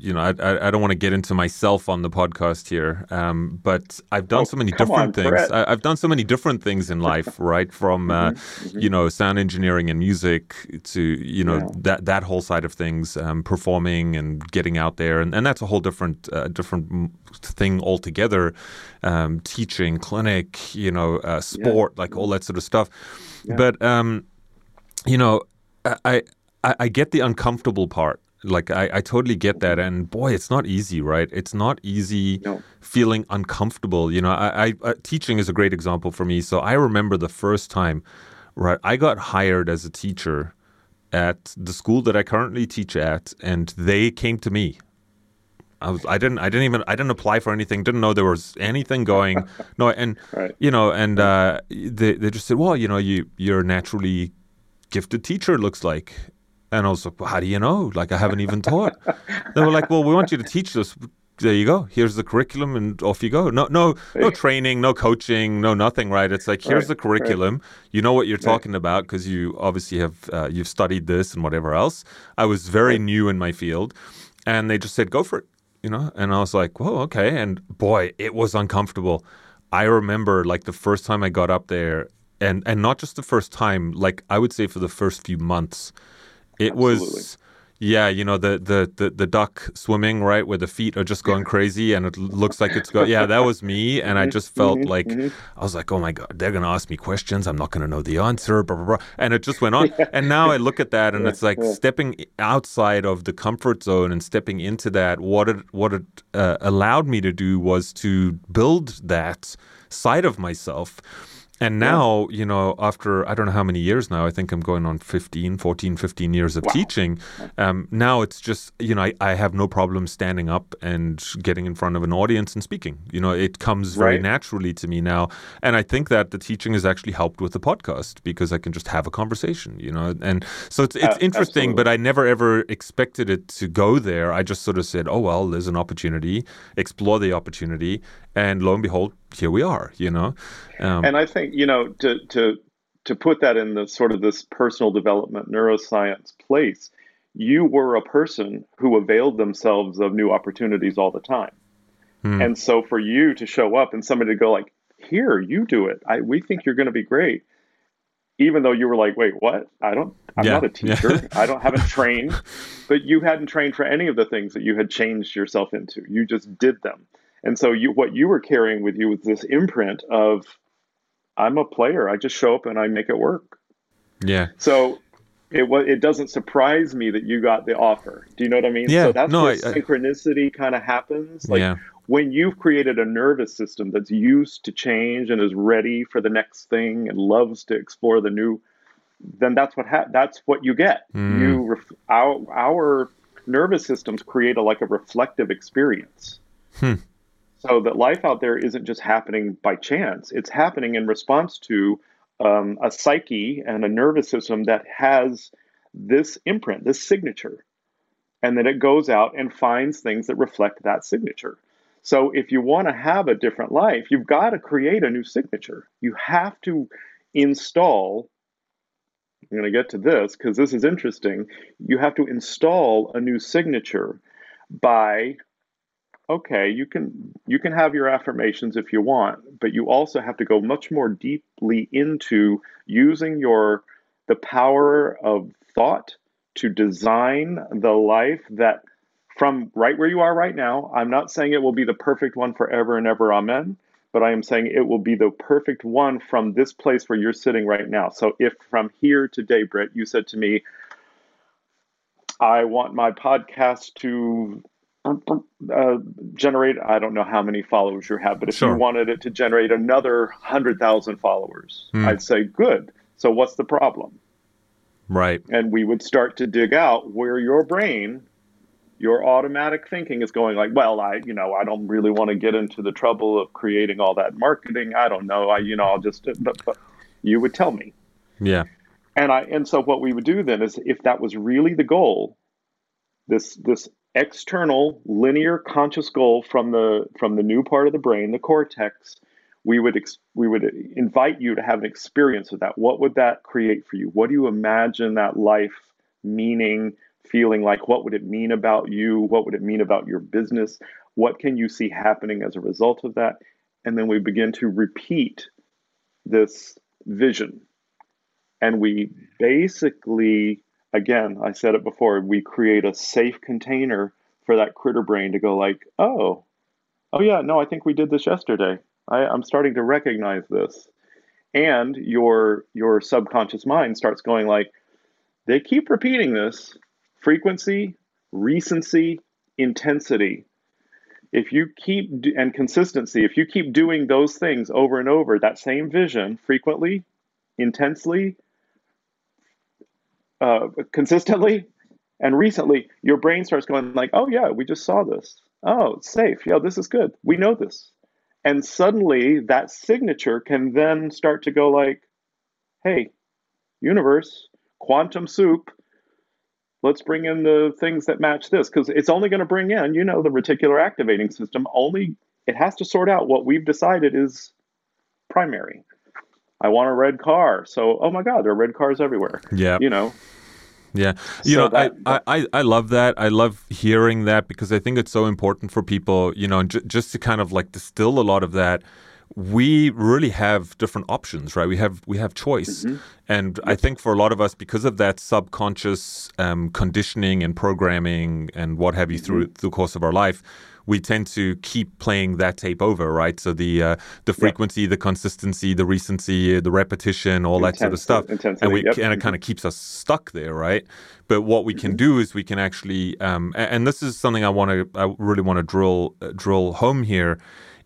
you know, I I, I don't want to get into myself on the podcast here, um, but I've done Oh, so many different on, things. Brett. I, I've done so many different things in [LAUGHS] life, right? From uh, you know, sound engineering and music to you know Yeah. that that whole side of things, um, performing and getting out there, and, and that's a whole different uh, different thing altogether. Um, teaching, clinic, you know, uh, sport, like all that sort of stuff. But um, you know, I, I I get the uncomfortable part. Like I, I totally get that, and boy, it's not easy, right? It's not easy No. feeling uncomfortable. You know, I, I uh, teaching is a great example for me. So I remember the first time, right? I got hired as a teacher at the school that I currently teach at, and they came to me. I was I didn't I didn't even I didn't apply for anything. Didn't know there was anything going. [LAUGHS] no, and Right. you know, and uh, they they just said, well, you know, you you're a naturally gifted teacher. It looks like. And I was like, well, how do you know? Like, I haven't even taught. they were like, well, we want you to teach this. There you go. Here's the curriculum, and off you go. No, no, no training, no coaching, no nothing. Right? It's like here's Right, the curriculum. You know what you're talking about because you obviously have uh, you've studied this and whatever else. I was very new in my field, and they just said, go for it. You know, and I was like, whoa, okay. And boy, it was uncomfortable. I remember like the first time I got up there, and and not just the first time. Like I would say for the first few months it Absolutely. was yeah you know the, the the the duck swimming right where the feet are just going crazy and it looks like it's going yeah that was me [LAUGHS] and i mm-hmm. just felt mm-hmm. like mm-hmm. i was like oh my god they're going to ask me questions. I'm not going to know the answer blah, blah, blah. and it just went on. [LAUGHS] And now i look at that and it's like stepping outside of the comfort zone and stepping into that what it what it uh, allowed me to do was to build that side of myself and now, you know, after I don't know how many years now, I think I'm going on 15, 14, 15 years of teaching. Um, now it's just, you know, I, I have no problem standing up and getting in front of an audience and speaking. You know, it comes very Right. naturally to me now. And I think that the teaching has actually helped with the podcast because I can just have a conversation, you know. And so it's, it's A- interesting, but. I never ever expected it to go there. I just sort of said, oh, well, there's an opportunity, explore the opportunity. And lo and behold, here we are, you know. Um, and I think you know to to to put that in the sort of this personal development neuroscience place, you were a person who availed themselves of new opportunities all the time, Hmm. and so for you to show up and somebody to go like, "Here, you do it. I we think you're going to be great," even though you were like, "Wait, what? I don't. I'm Yeah. not a teacher. I don't haven't [LAUGHS] trained." But you hadn't trained for any of the things that you had changed yourself into. You just did them. And so you what you were carrying with you was this imprint of I'm a player. I just show up and I make it work. yeah. So it was it doesn't surprise me that you got the offer. Do you know what I mean? Yeah, So that's no, where I- I- synchronicity kind of happens. Like Yeah. when you've created a nervous system that's used to change and is ready for the next thing and loves to explore the new, then that's what ha- that's what you get. Mm. You ref- our our nervous systems create a like a reflective experience. Hmm. So that life out there isn't just happening by chance; it's happening in response to um, a psyche and a nervous system that has this imprint, this signature, and then it goes out and finds things that reflect that signature. So if you want to have a different life, you've got to create a new signature. You have to install. I'm going to get to this because this is interesting. You have to install a new signature by okay, you can you can have your affirmations if you want, but you also have to go much more deeply into using your the power of thought to design the life that from right where you are right now. I'm not saying it will be the perfect one forever and ever, amen. But I am saying it will be the perfect one from this place where you're sitting right now. So if from here today, Britt, you said to me, I want my podcast to uh, generate i don't know how many followers you have but if Sure. you wanted it to generate another 100000 followers Hmm. i'd say good so what's the problem Right. and we would start to dig out where your brain your automatic thinking is going like well i you know i don't really want to get into the trouble of creating all that marketing i don't know i you know i'll just but, but you would tell me Yeah. and I and so what we would do then is if that was really the goal, this this external linear conscious goal from the from the new part of the brain, the cortex, we would ex, we would invite you to have an experience with that. What would that create for you? What do you imagine that life meaning, feeling like? What would it mean about you? What would it mean about your business? What can you see happening as a result of that? And then we begin to repeat this vision and we basically again i said it before we create a safe container for that critter brain to go like oh oh yeah no i think we did this yesterday. I, i'm starting to recognize this. And your your subconscious mind starts going like they keep repeating this frequency recency intensity. If you keep and consistency if you keep doing those things over and over that same vision frequently intensely uh, consistently and recently, your brain starts going like, "Oh yeah, we just saw this. Oh, it's safe. Yeah, this is good. We know this." And suddenly, that signature can then start to go like, "Hey, universe, quantum soup." Let's bring in the things that match this because it's only going to bring in, you know, the reticular activating system. Only it has to sort out what we've decided is primary. I want a red car. So, oh my God, there are red cars everywhere. Yeah. You know, yeah, you so know, that, I, I, I love that. I love hearing that because I think it's so important for people, you know, j- just to kind of like distill a lot of that. We really have different options, right? We have we have choice, mm-hmm. and I think for a lot of us, because of that subconscious um, conditioning and programming and what have you mm-hmm. through the course of our life, we tend to keep playing that tape over, right? So the uh, the frequency, the consistency, the recency, the repetition, all that sort of stuff, and we yep. and it kind of keeps us stuck there, right? But what we can mm-hmm. do is we can actually, um, and this is something I want to, I really want to drill uh, drill home here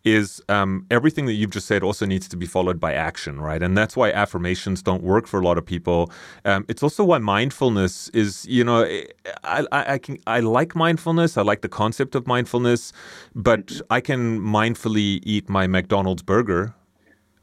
is um, everything that you've just said also needs to be followed by action, right? And that's why affirmations don't work for a lot of people. Um, it's also why mindfulness is, you know, I, I, I, can I like mindfulness. I like the concept of mindfulness, but I can mindfully eat my McDonald's burger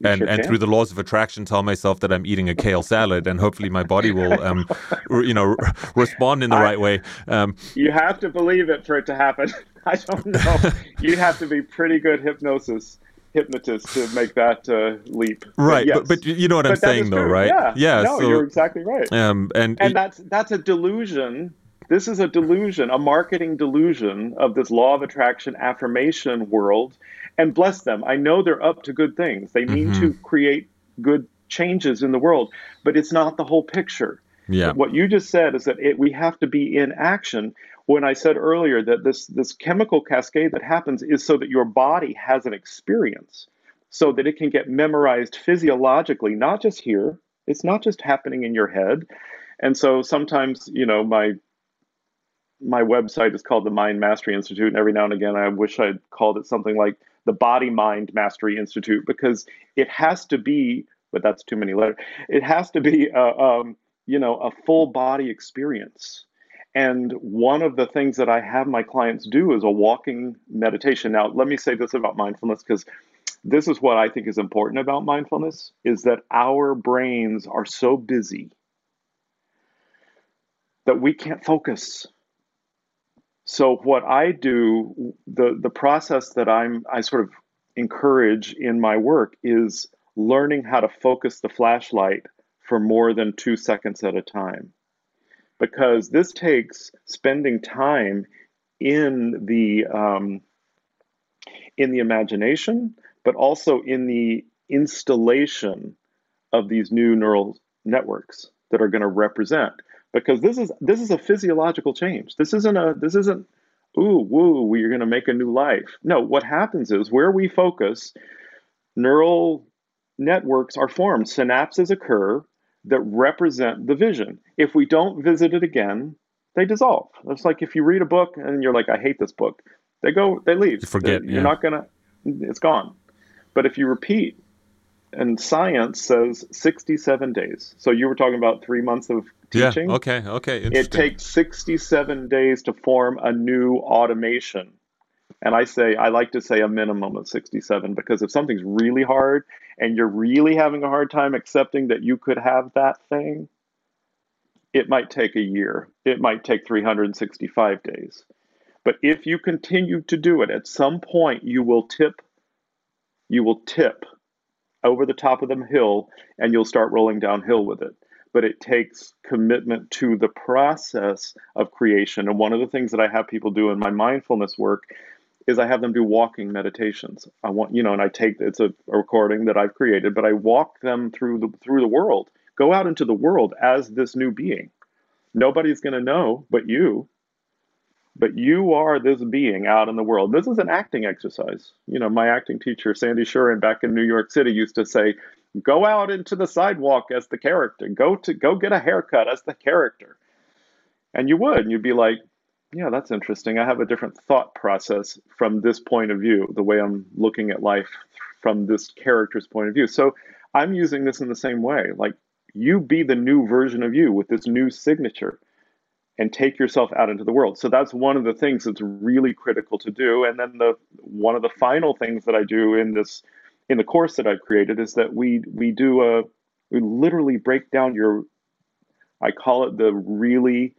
and sure and through the laws of attraction tell myself that I'm eating a kale salad and hopefully my body will um, [LAUGHS] you know respond in the I, right way um, you have to believe it for it to happen [LAUGHS] [LAUGHS] I don't know. You'd have to be pretty good hypnosis hypnotist to make that uh, leap. Right, but, yes. but, but, you know what I'm saying, though, right? Yeah, yeah. No, so, you're exactly right. Um, and and that's that's a delusion. This is a delusion, a marketing delusion of this law of attraction affirmation world. And bless them, I know they're up to good things. They mean mm-hmm. to create good changes in the world, but it's not the whole picture. Yeah. What you just said is that it, we have to be in action when I said earlier that this this chemical cascade that happens is so that your body has an experience, so that it can get memorized physiologically, not just here. It's not just happening in your head. And so sometimes, you know, my my website is called the Mind Mastery Institute, and every now and again I wish I'd called it something like the Body Mind Mastery Institute because it has to be, but that's too many letters. It has to be, a, um, you know, a full body experience and one of the things that I have my clients do is a walking meditation. Now, let me say this about mindfulness because this is what I think is important about mindfulness is that our brains are so busy that we can't focus. So what I do, the the process that I'm I sort of encourage in my work is learning how to focus the flashlight for more than 2 seconds at a time because this takes spending time in the um, in the imagination, but also in the installation of these new neural networks that are going to represent. Because this is this is a physiological change. This isn't a this isn't ooh woo we're going to make a new life. No, what happens is where we focus, neural networks are formed. Synapses occur that represent the vision. If we don't visit it again, they dissolve. It's like if you read a book and you're like, I hate this book, they go, they leave. You forget. You're yeah. not gonna. It's gone. But if you repeat, and science says 67 days. So you were talking about three months of teaching. Yeah. Okay. Okay. It takes 67 days to form a new automation. And I say, I like to say a minimum of 67 because if something's really hard and you're really having a hard time accepting that you could have that thing, it might take a year. It might take 365 days. But if you continue to do it, at some point you will tip, you will tip over the top of the hill and you'll start rolling downhill with it. But it takes commitment to the process of creation. And one of the things that I have people do in my mindfulness work is I have them do walking meditations. I want you know, and I take it's a, a recording that I've created, but I walk them through the through the world. Go out into the world as this new being. Nobody's going to know but you. But you are this being out in the world. This is an acting exercise. You know, my acting teacher, Sandy Shurin, back in New York City, used to say, "Go out into the sidewalk as the character. Go to go get a haircut as the character." And you would, and you'd be like, yeah, that's interesting. I have a different thought process from this point of view, the way I'm looking at life from this character's point of view. So I'm using this in the same way. Like, you be the new version of you with this new signature and take yourself out into the world. So that's one of the things that's really critical to do. And then the one of the final things that I do in this in the course that I've created is that we we do a we literally break down your I call it the really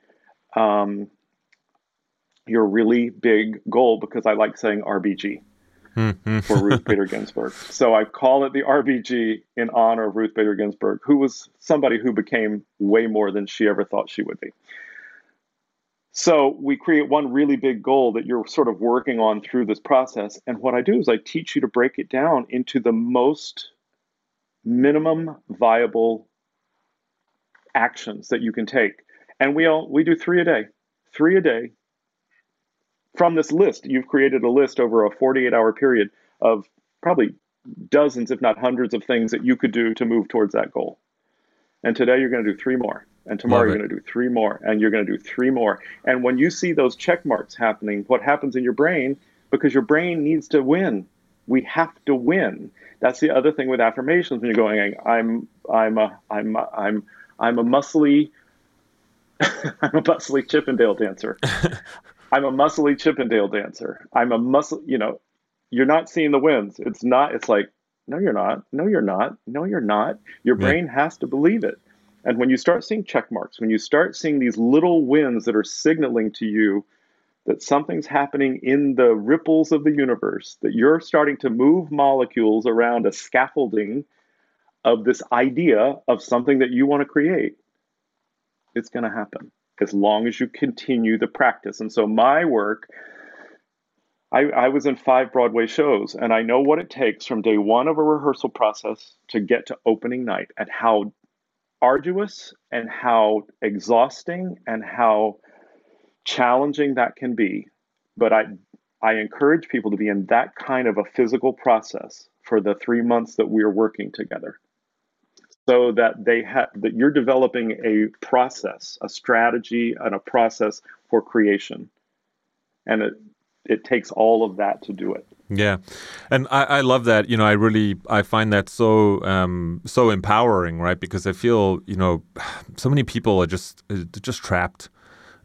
um, your really big goal because I like saying RBG mm-hmm. for Ruth [LAUGHS] Bader Ginsburg. So I call it the RBG in honor of Ruth Bader Ginsburg, who was somebody who became way more than she ever thought she would be. So we create one really big goal that you're sort of working on through this process. And what I do is I teach you to break it down into the most minimum viable actions that you can take. And we all we do three a day. Three a day. From this list, you've created a list over a 48 hour period of probably dozens, if not hundreds, of things that you could do to move towards that goal. And today you're going to do three more. And tomorrow you're going to do three more. And you're going to do three more. And when you see those check marks happening, what happens in your brain, because your brain needs to win, we have to win. That's the other thing with affirmations when you're going, I'm, I'm, a, I'm, a, I'm, I'm a muscly, [LAUGHS] I'm a muscly Chippendale dancer. [LAUGHS] I'm a muscly Chippendale dancer. I'm a muscle, you know, you're not seeing the wins. It's not, it's like, no, you're not. No, you're not. No, you're not. Your brain has to believe it. And when you start seeing check marks, when you start seeing these little wins that are signaling to you that something's happening in the ripples of the universe, that you're starting to move molecules around a scaffolding of this idea of something that you want to create, it's going to happen as long as you continue the practice. And so my work, I, I, was in five Broadway shows, and I know what it takes from day one of a rehearsal process to get to opening night and how arduous and how exhausting and how challenging that can be. But I, I encourage people to be in that kind of a physical process for the three months that we are working together so that they have that you're developing a process, a strategy, and a process for creation. And it it takes all of that to do it. Yeah, and I, I love that. You know, I really I find that so um, so empowering, right? Because I feel you know [SIGHS] so many people are just just trapped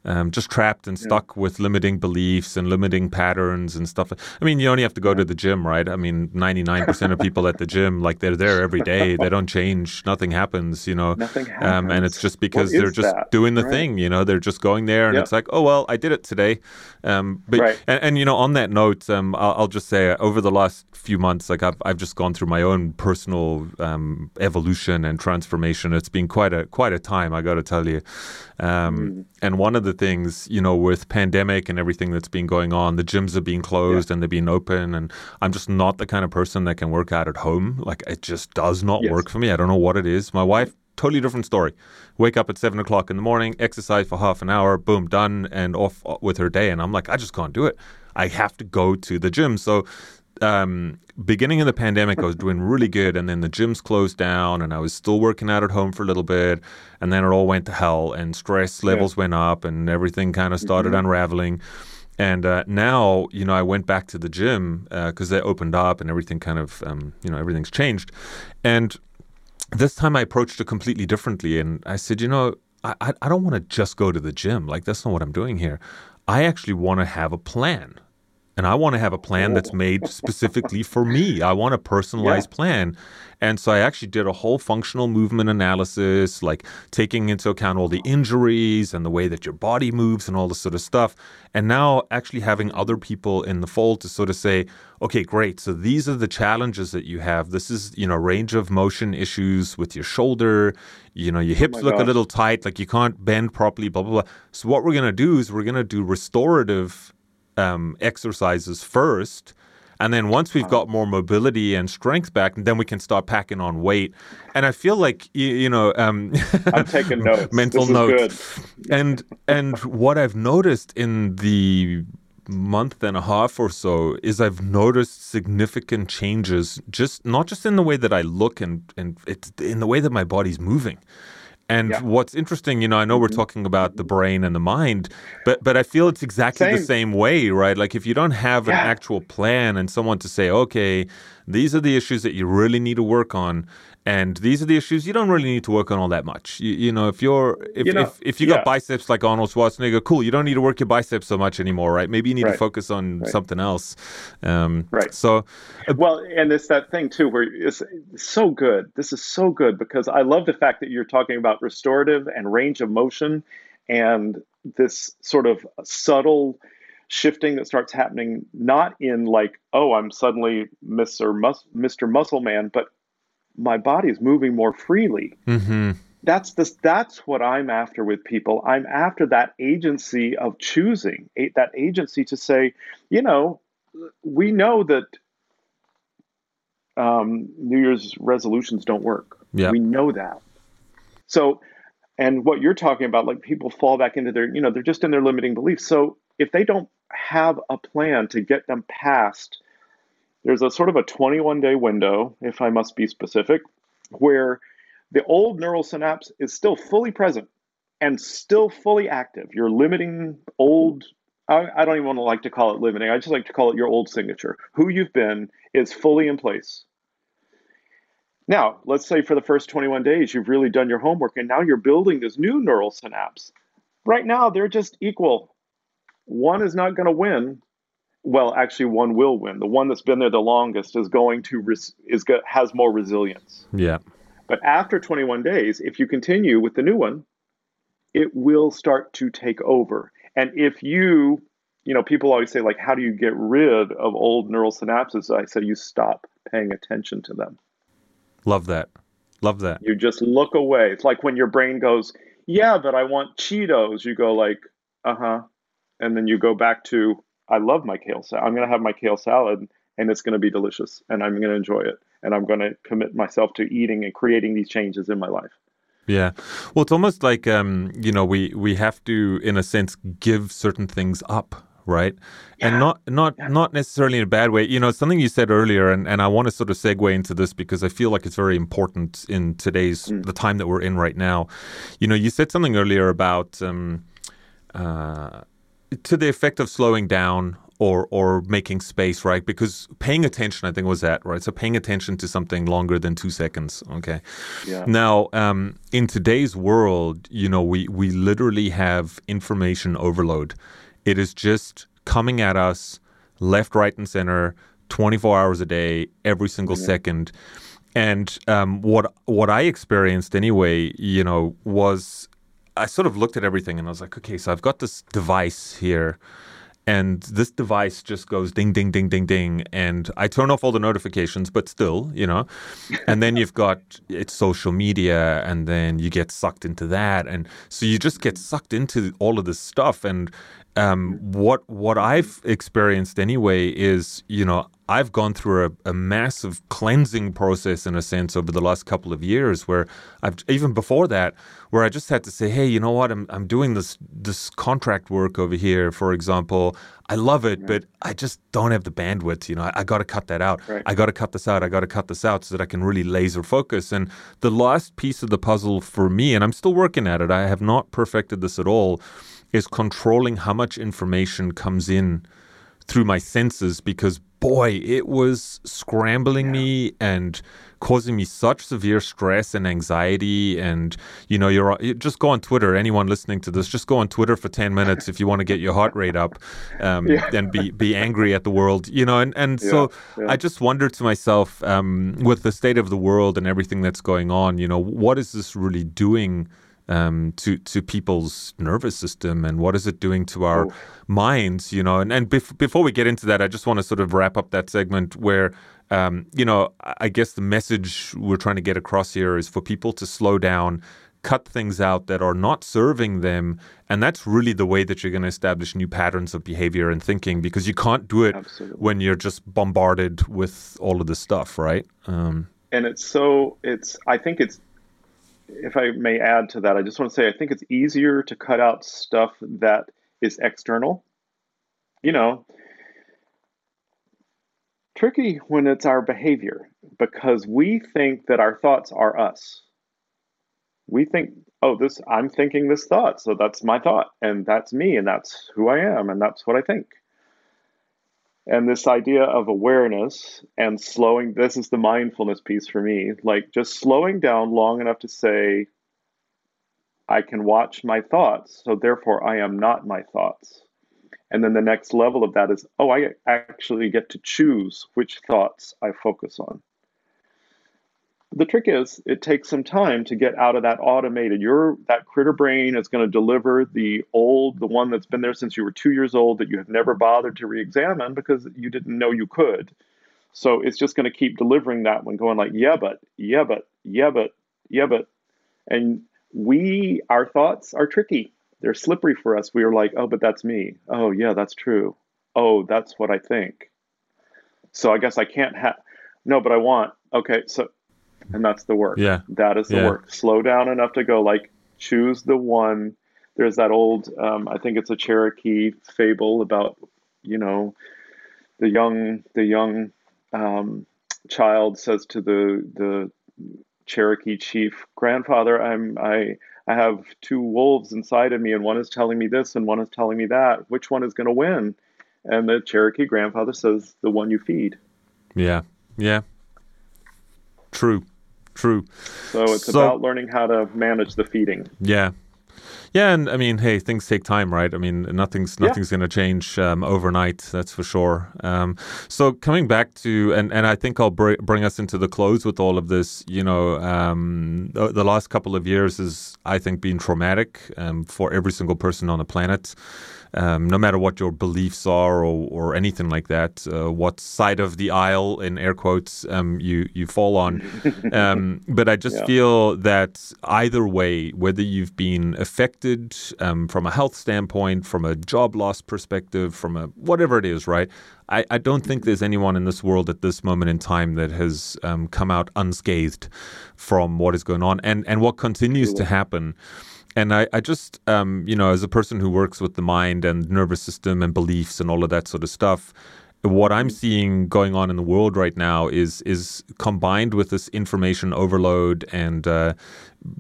um, just trapped and stuck yeah. with limiting beliefs and limiting patterns and stuff. I mean, you only have to go to the gym, right? I mean, 99% of people at the gym, like they're there every day. [LAUGHS] They don't change. Nothing happens, you know. Nothing happens. Um, and it's just because they're just that? doing the right. thing, you know. They're just going there and yep. it's like, oh, well, I did it today. Um, but, right. and, and, you know, on that note, um, I'll, I'll, just say uh, over the last few months, like I've, I've just gone through my own personal um, evolution and transformation. It's been quite a, quite a time, I got to tell you. Mm. And one of the things, you know, with pandemic and everything that's been going on, the gyms are being closed yeah. and they're being open. And I'm just not the kind of person that can work out at home. Like it just does not yes. work for me. I don't know what it is. My wife, totally different story. Wake up at seven o'clock in the morning, exercise for half an hour, boom, done, and off uh, with her day. And I'm like, I just can't do it. I have to go to the gym. So um, beginning of the pandemic, I was doing really good, and then the gyms closed down, and I was still working out at home for a little bit, and then it all went to hell, and stress levels yeah. went up, and everything kind of started mm-hmm. unraveling. And uh, now, you know, I went back to the gym because uh, they opened up, and everything kind of, um, you know, everything's changed. And this time, I approached it completely differently, and I said, you know, I, I don't want to just go to the gym. Like that's not what I'm doing here. I actually want to have a plan. And I want to have a plan that's made specifically for me. I want a personalized yeah. plan. And so I actually did a whole functional movement analysis, like taking into account all the injuries and the way that your body moves and all this sort of stuff. And now actually having other people in the fold to sort of say, okay, great. So these are the challenges that you have. This is, you know, range of motion issues with your shoulder. You know, your oh hips oh look gosh. a little tight, like you can't bend properly, blah, blah, blah. So what we're going to do is we're going to do restorative um, exercises first. And then once we've got more mobility and strength back, then we can start packing on weight. And I feel like you, you know, um, [LAUGHS] I'm taking [LAUGHS] notes. mental notes. And and what I've noticed in the month and a half or so is I've noticed significant changes, just not just in the way that I look and and it's in the way that my body's moving. And yeah. what's interesting, you know, I know we're mm-hmm. talking about the brain and the mind, but but I feel it's exactly same. the same way, right? Like if you don't have yeah. an actual plan and someone to say, okay, these are the issues that you really need to work on, and these are the issues you don't really need to work on all that much. You, you know, if you're if You know, if, if you yeah. got biceps like Arnold Schwarzenegger, cool. You don't need to work your biceps so much anymore, right? Maybe you need to focus on Right. something else. Um, Right. So Well, and it's that thing too where it's so good. This is so good because I love the fact that you're talking about restorative and range of motion and this sort of subtle shifting that starts happening not in like, oh, I'm suddenly Mr. Mus- Mr. Muscle Man, but my body is moving more freely. hmm That's this that's what I'm after with people. I'm after that agency of choosing, that agency to say, you know, we know that um, New Year's resolutions don't work. Yeah. We know that. So, and what you're talking about, like people fall back into their, you know, they're just in their limiting beliefs. So if they don't have a plan to get them past, there's a sort of a 21 day window, if I must be specific, where the old neural synapse is still fully present and still fully active. You're limiting old, I, I don't even want to like to call it limiting. I just like to call it your old signature. Who you've been is fully in place. Now, let's say for the first 21 days, you've really done your homework and now you're building this new neural synapse. Right now, they're just equal. One is not going to win. Well, actually, one will win. The one that's been there the longest is going to res- is go- has more resilience. Yeah. But after 21 days, if you continue with the new one, it will start to take over. And if you, you know, people always say, like, how do you get rid of old neural synapses? I say, you stop paying attention to them. Love that. Love that. You just look away. It's like when your brain goes, yeah, but I want Cheetos. You go, like, uh huh. And then you go back to, I love my kale salad. I'm going to have my kale salad and it's going to be delicious and I'm going to enjoy it. And I'm going to commit myself to eating and creating these changes in my life. Yeah. Well, it's almost like um, you know, we we have to, in a sense, give certain things up, right? And not not Yeah. not necessarily in a bad way. You know, something you said earlier, and, and I want to sort of segue into this because I feel like it's very important in today's Mm. the time that we're in right now. You know, you said something earlier about um, uh, to the effect of slowing down or or making space, right? Because paying attention, I think, was that right. So paying attention to something longer than two seconds. Okay. Yeah. Now, um, in today's world, you know, we we literally have information overload. It is just coming at us left, right, and center, twenty four hours a day, every single second. And um, what what I experienced anyway, you know, was I sort of looked at everything and I was like, okay, so I've got this device here, and this device just goes ding, ding, ding, ding, ding, and I turn off all the notifications, but still, you know, and then you've got it's social media, and then you get sucked into that, and so you just get sucked into all of this stuff, and um, what what I've experienced anyway is, you know, I've gone through a, a massive cleansing process in a sense over the last couple of years where I've even before that where I just had to say, hey, you know what, I'm I'm doing this this contract work over here, for example. I love it, but I just don't have the bandwidth. You know, I, I got to cut that out. Right. I got to cut this out. I got to cut this out so that I can really laser focus. And the last piece of the puzzle for me, and I'm still working at it. I have not perfected this at all. Is controlling how much information comes in through my senses because boy, it was scrambling me and causing me such severe stress and anxiety. And you know, you're just go on Twitter. Anyone listening to this, just go on Twitter for ten minutes if you want to get your heart rate up um, [LAUGHS] Yeah. and be be angry at the world. You know, and and so Yeah, yeah. I just wondered to myself, um, with the state of the world and everything that's going on, you know, what is this really doing? Um, to to people's nervous system and what is it doing to our Oh. minds you know and, and bef- before we get into that i just want to sort of wrap up that segment where um, you know I- guess the message we're trying to get across here is for people to slow down cut things out that are not serving them and that's really the way that you're going to establish new patterns of behavior and thinking because you can't do it Absolutely. when you're just bombarded with all of this stuff right um, and it's so it's i think it's if i may add to that i just want to say i think it's easier to cut out stuff that is external. You know tricky when it's our behavior because we think that our thoughts are us. We think oh this i'm thinking this thought so that's my thought and that's me and that's who i am and that's what i think And this idea of awareness and slowing, this is the mindfulness piece for me, like just slowing down long enough to say, I can watch my thoughts, so therefore I am not my thoughts. And then the next level of that is, oh, I actually get to choose which thoughts I focus on. The trick is it takes some time to get out of that automated. Your that critter brain is going to deliver the old, the one that's been there since you were two years old that you have never bothered to re-examine because you didn't know you could. So it's just going to keep delivering that one, going like, yeah, but, yeah, but, yeah, but, yeah, but. And we, our thoughts are tricky they're slippery for us. We are like, oh, but that's me. Oh, yeah, that's true. Oh, that's what I think. So I guess I can't have. No, but I want. Okay, so, and that's the work. Yeah. That is the yeah. work. Slow down enough to go, like, choose the one. There's that old, um, I think it's a Cherokee fable about, you know, the young, the young um, child says to the, the Cherokee chief, grandfather, I'm, I, I have two wolves inside of me, and one is telling me this and one is telling me that. Which one is going to win? And the Cherokee grandfather says, the one you feed. Yeah, yeah. True, true. So it's so, about learning how to manage the feeding. Yeah, yeah, and I mean, hey, things take time, right? I mean, nothing's nothing's yeah. going to change um, overnight. That's for sure. Um, so coming back to, and, and I think I'll br- bring us into the close with all of this. You know, um, the, the, last couple of years has, I think, been traumatic um, for every single person on the planet um, no matter what your beliefs are or, or anything like that, uh, what side of the aisle, in air quotes, um, you you fall on. [LAUGHS] Um, but I just yeah. feel that either way, whether you've been affected um, from a health standpoint, from a job loss perspective, from a whatever it is, right? I, I don't think there's anyone in this world at this moment in time that has um, come out unscathed from what is going on and and what continues to happen. And I, I just, um, you know, as a person who works with the mind and nervous system and beliefs and all of that sort of stuff, what I'm seeing going on in the world right now is is combined with this information overload and uh,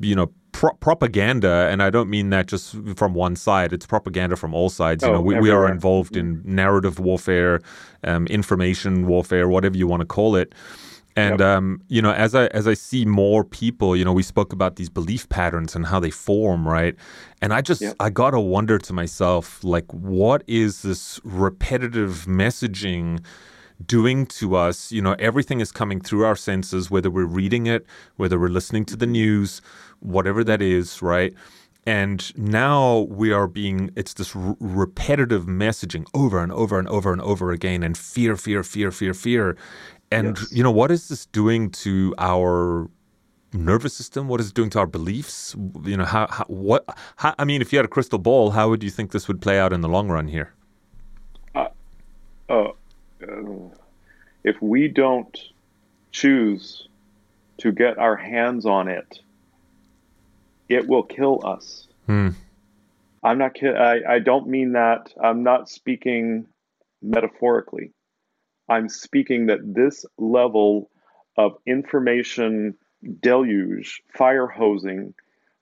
you know pro- propaganda, and I don't mean that just from one side. It's propaganda from all sides. You oh, know, we, we are involved in narrative warfare, um, information warfare, whatever you want to call it. And yep. um, you know, as I as I see more people, you know, we spoke about these belief patterns and how they form, right? And I just yep. I gotta wonder to myself, like, what is this repetitive messaging doing to us? You know, everything is coming through our senses, whether we're reading it, whether we're listening to the news, whatever that is, right? And now we are being, it's this r- repetitive messaging over and over and over and over again, and fear, fear, fear, fear, fear. And yes. you know, what is this doing to our nervous system? What is it doing to our beliefs? You know, how, how what? How, I mean, if you had a crystal ball, how would you think this would play out in the long run here? Uh, uh, if we don't choose to get our hands on it, it will kill us. Hmm. I'm not kidding. I, I don't mean that. I'm not speaking metaphorically. I'm speaking that this level of information deluge, fire hosing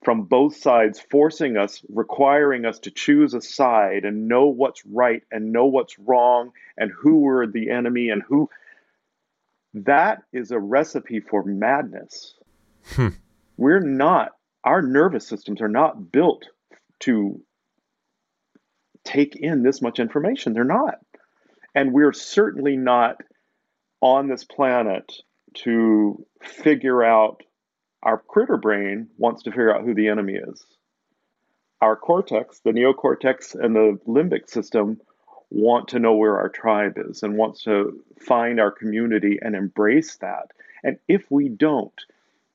from both sides, forcing us, requiring us to choose a side and know what's right and know what's wrong and who were the enemy and who. That is a recipe for madness. Hmm. We're not, our nervous systems are not built to take in this much information. They're not. And we're certainly not on this planet to figure out our critter brain wants to figure out who the enemy is. Our cortex, the neocortex and the limbic system want to know where our tribe is and wants to find our community and embrace that. And if we don't,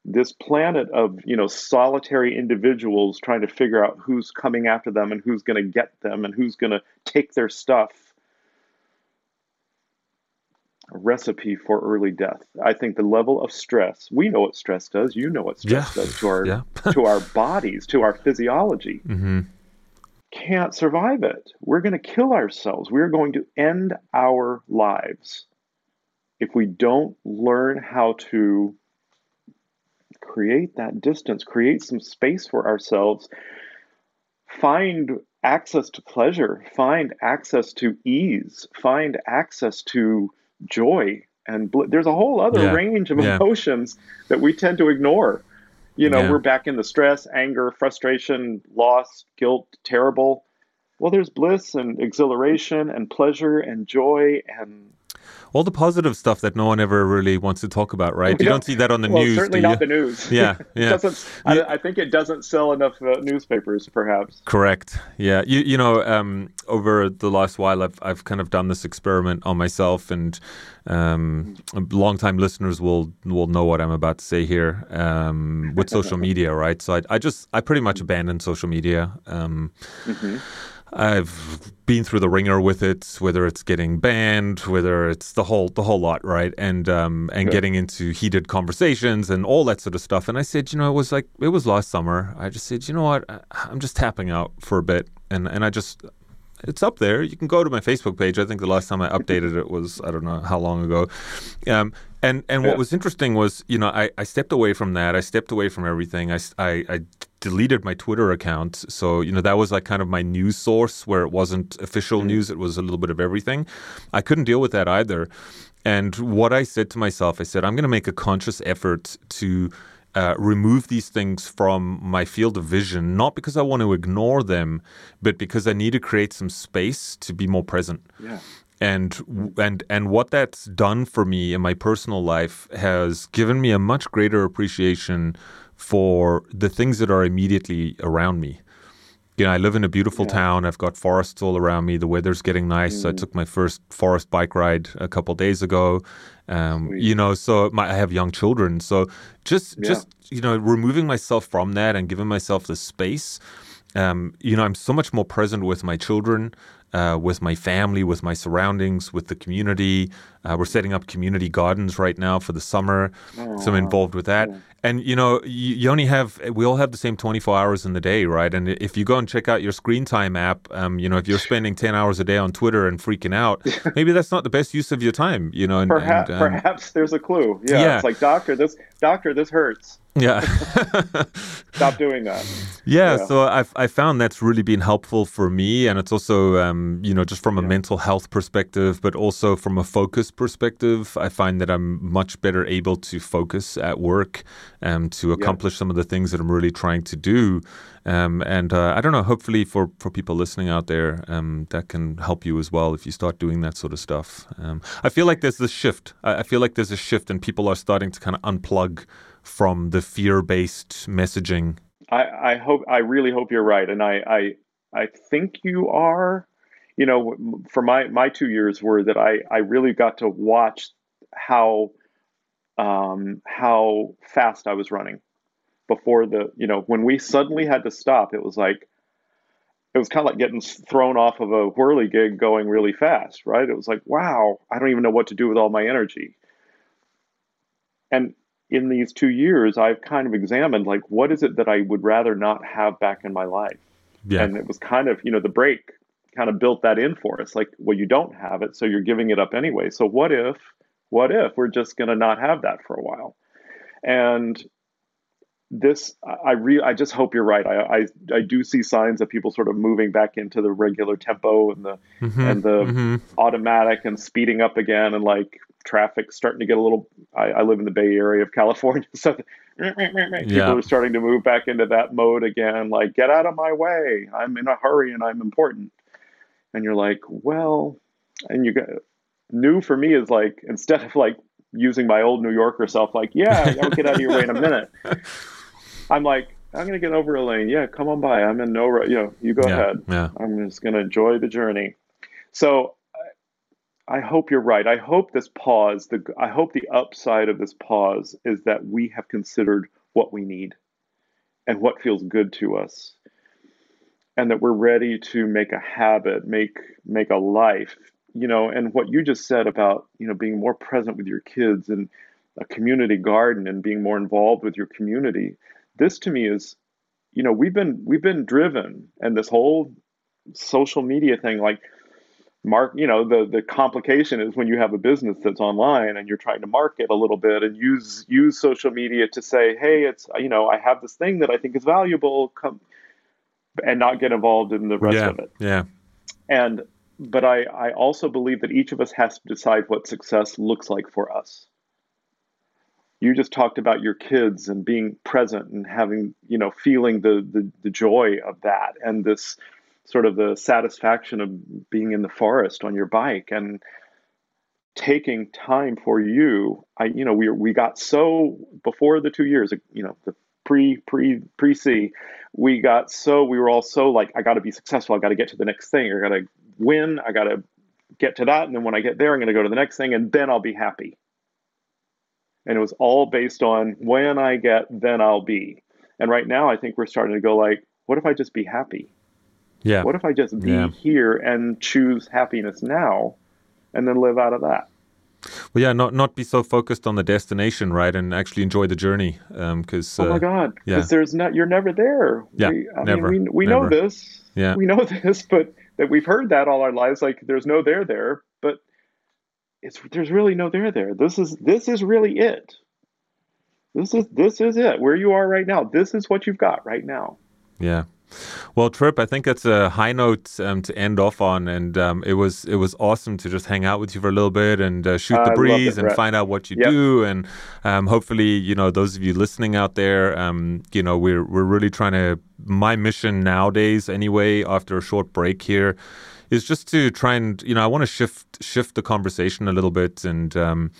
this planet of you know solitary individuals trying to figure out who's coming after them and who's going to get them and who's going to take their stuff recipe for early death. I think the level of stress, we know what stress does, you know what stress yeah. does to our yeah. [LAUGHS] to our bodies, to our physiology. Mm-hmm. Can't survive it. We're going to kill ourselves. We're going to end our lives if we don't learn how to create that distance, create some space for ourselves, find access to pleasure, find access to ease, find access to joy. And bl- there's a whole other Yeah. range of Yeah. emotions that we tend to ignore. You know, Yeah. we're back in the stress, anger, frustration, loss, guilt, terrible. Well, there's bliss and exhilaration and pleasure and joy and All the positive stuff that no one ever really wants to talk about, right? We You don't don't- see that on the well, news, certainly do you? not the news. Yeah, [LAUGHS] It yeah. doesn't, I, I think it doesn't sell enough uh, newspapers, perhaps. Correct. Yeah. You you know, um, over the last while, I've I've kind of done this experiment on myself, and um, longtime listeners will will know what I'm about to say here um, with social [LAUGHS] media, right? So I I just I pretty much abandoned social media. Um, I've been through the wringer with it, whether it's getting banned, whether it's the whole the whole lot, right? And um, and getting into heated conversations and all that sort of stuff. And I said, you know, it was like it was last summer. I just said, you know what, I'm just tapping out for a bit, and and I just it's up there. You can go to my Facebook page. I think the last time I updated it was I don't know how long ago. Um, and and what was interesting was you know I, I stepped away from that. I stepped away from everything. I, I- I deleted my Twitter account. So you know that was like kind of my news source where it wasn't official news. It was a little bit of everything. I couldn't deal with that either. And what I said to myself, I said I'm going to make a conscious effort to uh, remove these things from my field of vision, not because I want to ignore them, but because I need to create some space to be more present. Yeah. And and and what that's done for me in my personal life has given me a much greater appreciation for the things that are immediately around me. You know, I live in a beautiful Yeah. town. I've got forests all around me. The weather's getting nice. so I took my first forest bike ride a couple days ago. Um, you know, so my, I have young children. So just Yeah. just you know, removing myself from that and giving myself the space. Um, you know, I'm so much more present with my children, uh, with my family, with my surroundings, with the community. Uh, we're setting up community gardens right now for the summer, so I'm involved with that. And you know, you, you only have we all have the same 24 hours in the day, right? And if you go and check out your screen time app, um, you know, if you're spending 10 hours a day on Twitter and freaking out, [LAUGHS] maybe that's not the best use of your time, you know. And, Perhaps, and, um, perhaps there's a clue. Yeah, Yeah. It's like, doctor, this doctor, this hurts. yeah. [LAUGHS] Stop doing that. Yeah, Yeah. so I've I found that's really been helpful for me, and it's also um, you know just from a mental health perspective, but also from a focus perspective. I find that I'm much better able to focus at work, um, to accomplish some of the things that I'm really trying to do. Um, and uh, I don't know, hopefully for for people listening out there, um, that can help you as well if you start doing that sort of stuff. Um, I feel like there's this shift. I, I feel like there's a shift, and people are starting to kind of unplug from the fear-based messaging I, I hope I really hope you're right, and I, I I think you are. You know, for my my two years were that I I really got to watch how um, how fast I was running before the you know when we suddenly had to stop. It was like it was kind of like getting thrown off of a whirligig going really fast, right? It was like, wow, I don't even know what to do with all my energy. And in these two years, I've kind of examined like what is it that I would rather not have back in my life, Yeah. and it was kind of you know the break kind of built that in for us. Like, well, you don't have it, so you're giving it up anyway. So what if, what if we're just going to not have that for a while? And this, I really, I just hope you're right. I, I, I do see signs of people sort of moving back into the regular tempo and the Mhm, and the mhm. automatic and speeding up again and like traffic starting to get a little I, I live in the bay area of california [LAUGHS] so people Yeah. are starting to move back into that mode again like get out of my way i'm in a hurry and i'm important and you're like well and you got new for me is like instead of like using my old new yorker self like yeah i'll get out of your way in a minute [LAUGHS] i'm like i'm gonna get over a lane yeah come on by i'm in no ru- you know you go yeah, ahead yeah, I'm just to enjoy the journey. So I I hope you're right. I hope this pause, the I hope the upside of this pause is that we have considered what we need and what feels good to us. And that we're ready to make a habit, make make a life, you know, and what you just said about, you know, being more present with your kids and a community garden and being more involved with your community. This to me is you know, we've been we've been driven and this whole social media thing like mark you know the the complication is when you have a business that's online and you're trying to market a little bit and use use social media to say hey it's you know i have this thing that i think is valuable come and not get involved in the rest yeah, of it. Yeah. And but I, I also believe that each of us has to decide what success looks like for us. You just talked about your kids and being present and having, you know, feeling the, the, the joy of that and this sort of the satisfaction of being in the forest on your bike and taking time for you. I, you know, we, we got so before the two years, you know, the pre pre pre C, we got so we were all so like I got to be successful. I got to get to the next thing. I got to win. I got to get to that, and then when I get there, I'm going to go to the next thing, and then I'll be happy. And it was all based on when I get, then I'll be. And right now, I think we're starting to go like, what if I just be happy? Yeah. What if I just be Yeah. here and choose happiness now, and then live out of that? Well, yeah, not not be so focused on the destination, right, and actually enjoy the journey. Um because oh my God! yeah. Because there's not, you're never there. Yeah, we, I never, mean, we, we never. know this. Yeah. we know [LAUGHS] this, but that we've heard that all our lives. Like there's no there there, but it's there's really no there there. This is this is really it. This is this is it. Where you are right now. This is what you've got right now. Yeah. Well, Trip, I think that's a high note um, to end off on, and um, it was it was awesome to just hang out with you for a little bit and uh, shoot the breeze it, and find out what you Yep. do, and um, hopefully, you know, those of you listening out there, um, you know, we're we're really trying to. My mission nowadays, anyway, after a short break here, is just to try and you know I want to shift shift the conversation a little bit and. Um,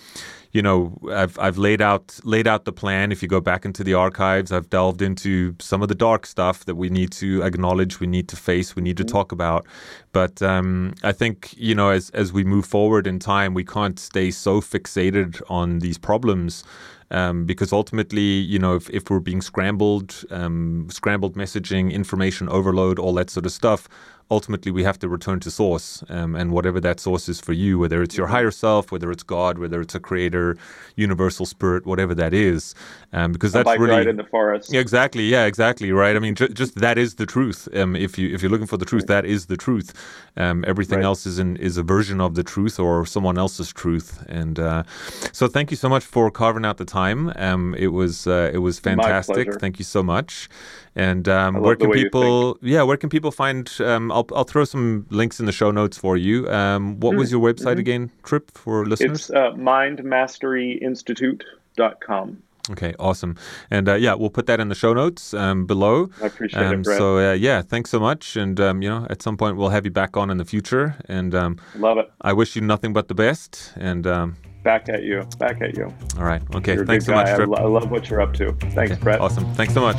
you know, I've I've laid out laid out the plan. If you go back into the archives, I've delved into some of the dark stuff that we need to acknowledge, we need to face, we need to talk about. But um, I think you know, as as we move forward in time, we can't stay so fixated on these problems. Um, because ultimately, you know, if, if we're being scrambled, um, scrambled messaging, information overload, all that sort of stuff, ultimately we have to return to source um, and whatever that source is for you whether it's your higher self whether it's god whether it's a creator universal spirit whatever that is um, because that's really in the forest. yeah, exactly. Yeah, exactly. Right. I mean, ju- just that is the truth. Um, if you if you're looking for the truth, that is the truth. Um, everything Right. else is an, is a version of the truth or someone else's truth. And uh, so, thank you so much for carving out the time. Um, it was uh, it was fantastic. Thank you so much. And um, where can people? Yeah, where can people find? Um, I'll I'll throw some links in the show notes for you. Um, what was your website again? Trip for listeners. Mm-hmm. It's uh, mindmasteryinstitute.com. Okay, awesome. And uh, yeah, we'll put that in the show notes um, below. I appreciate Um, it, Brett. so uh, yeah, thanks so much. And um, you know, at some point we'll have you back on in the future. And um, Love it. I wish you nothing but the best. And um, Back at you. Back at you. all right, okay, You're thanks so much, guy. I, lo- I love what you're up to. Thanks, Okay, Brett. Awesome. Thanks so much.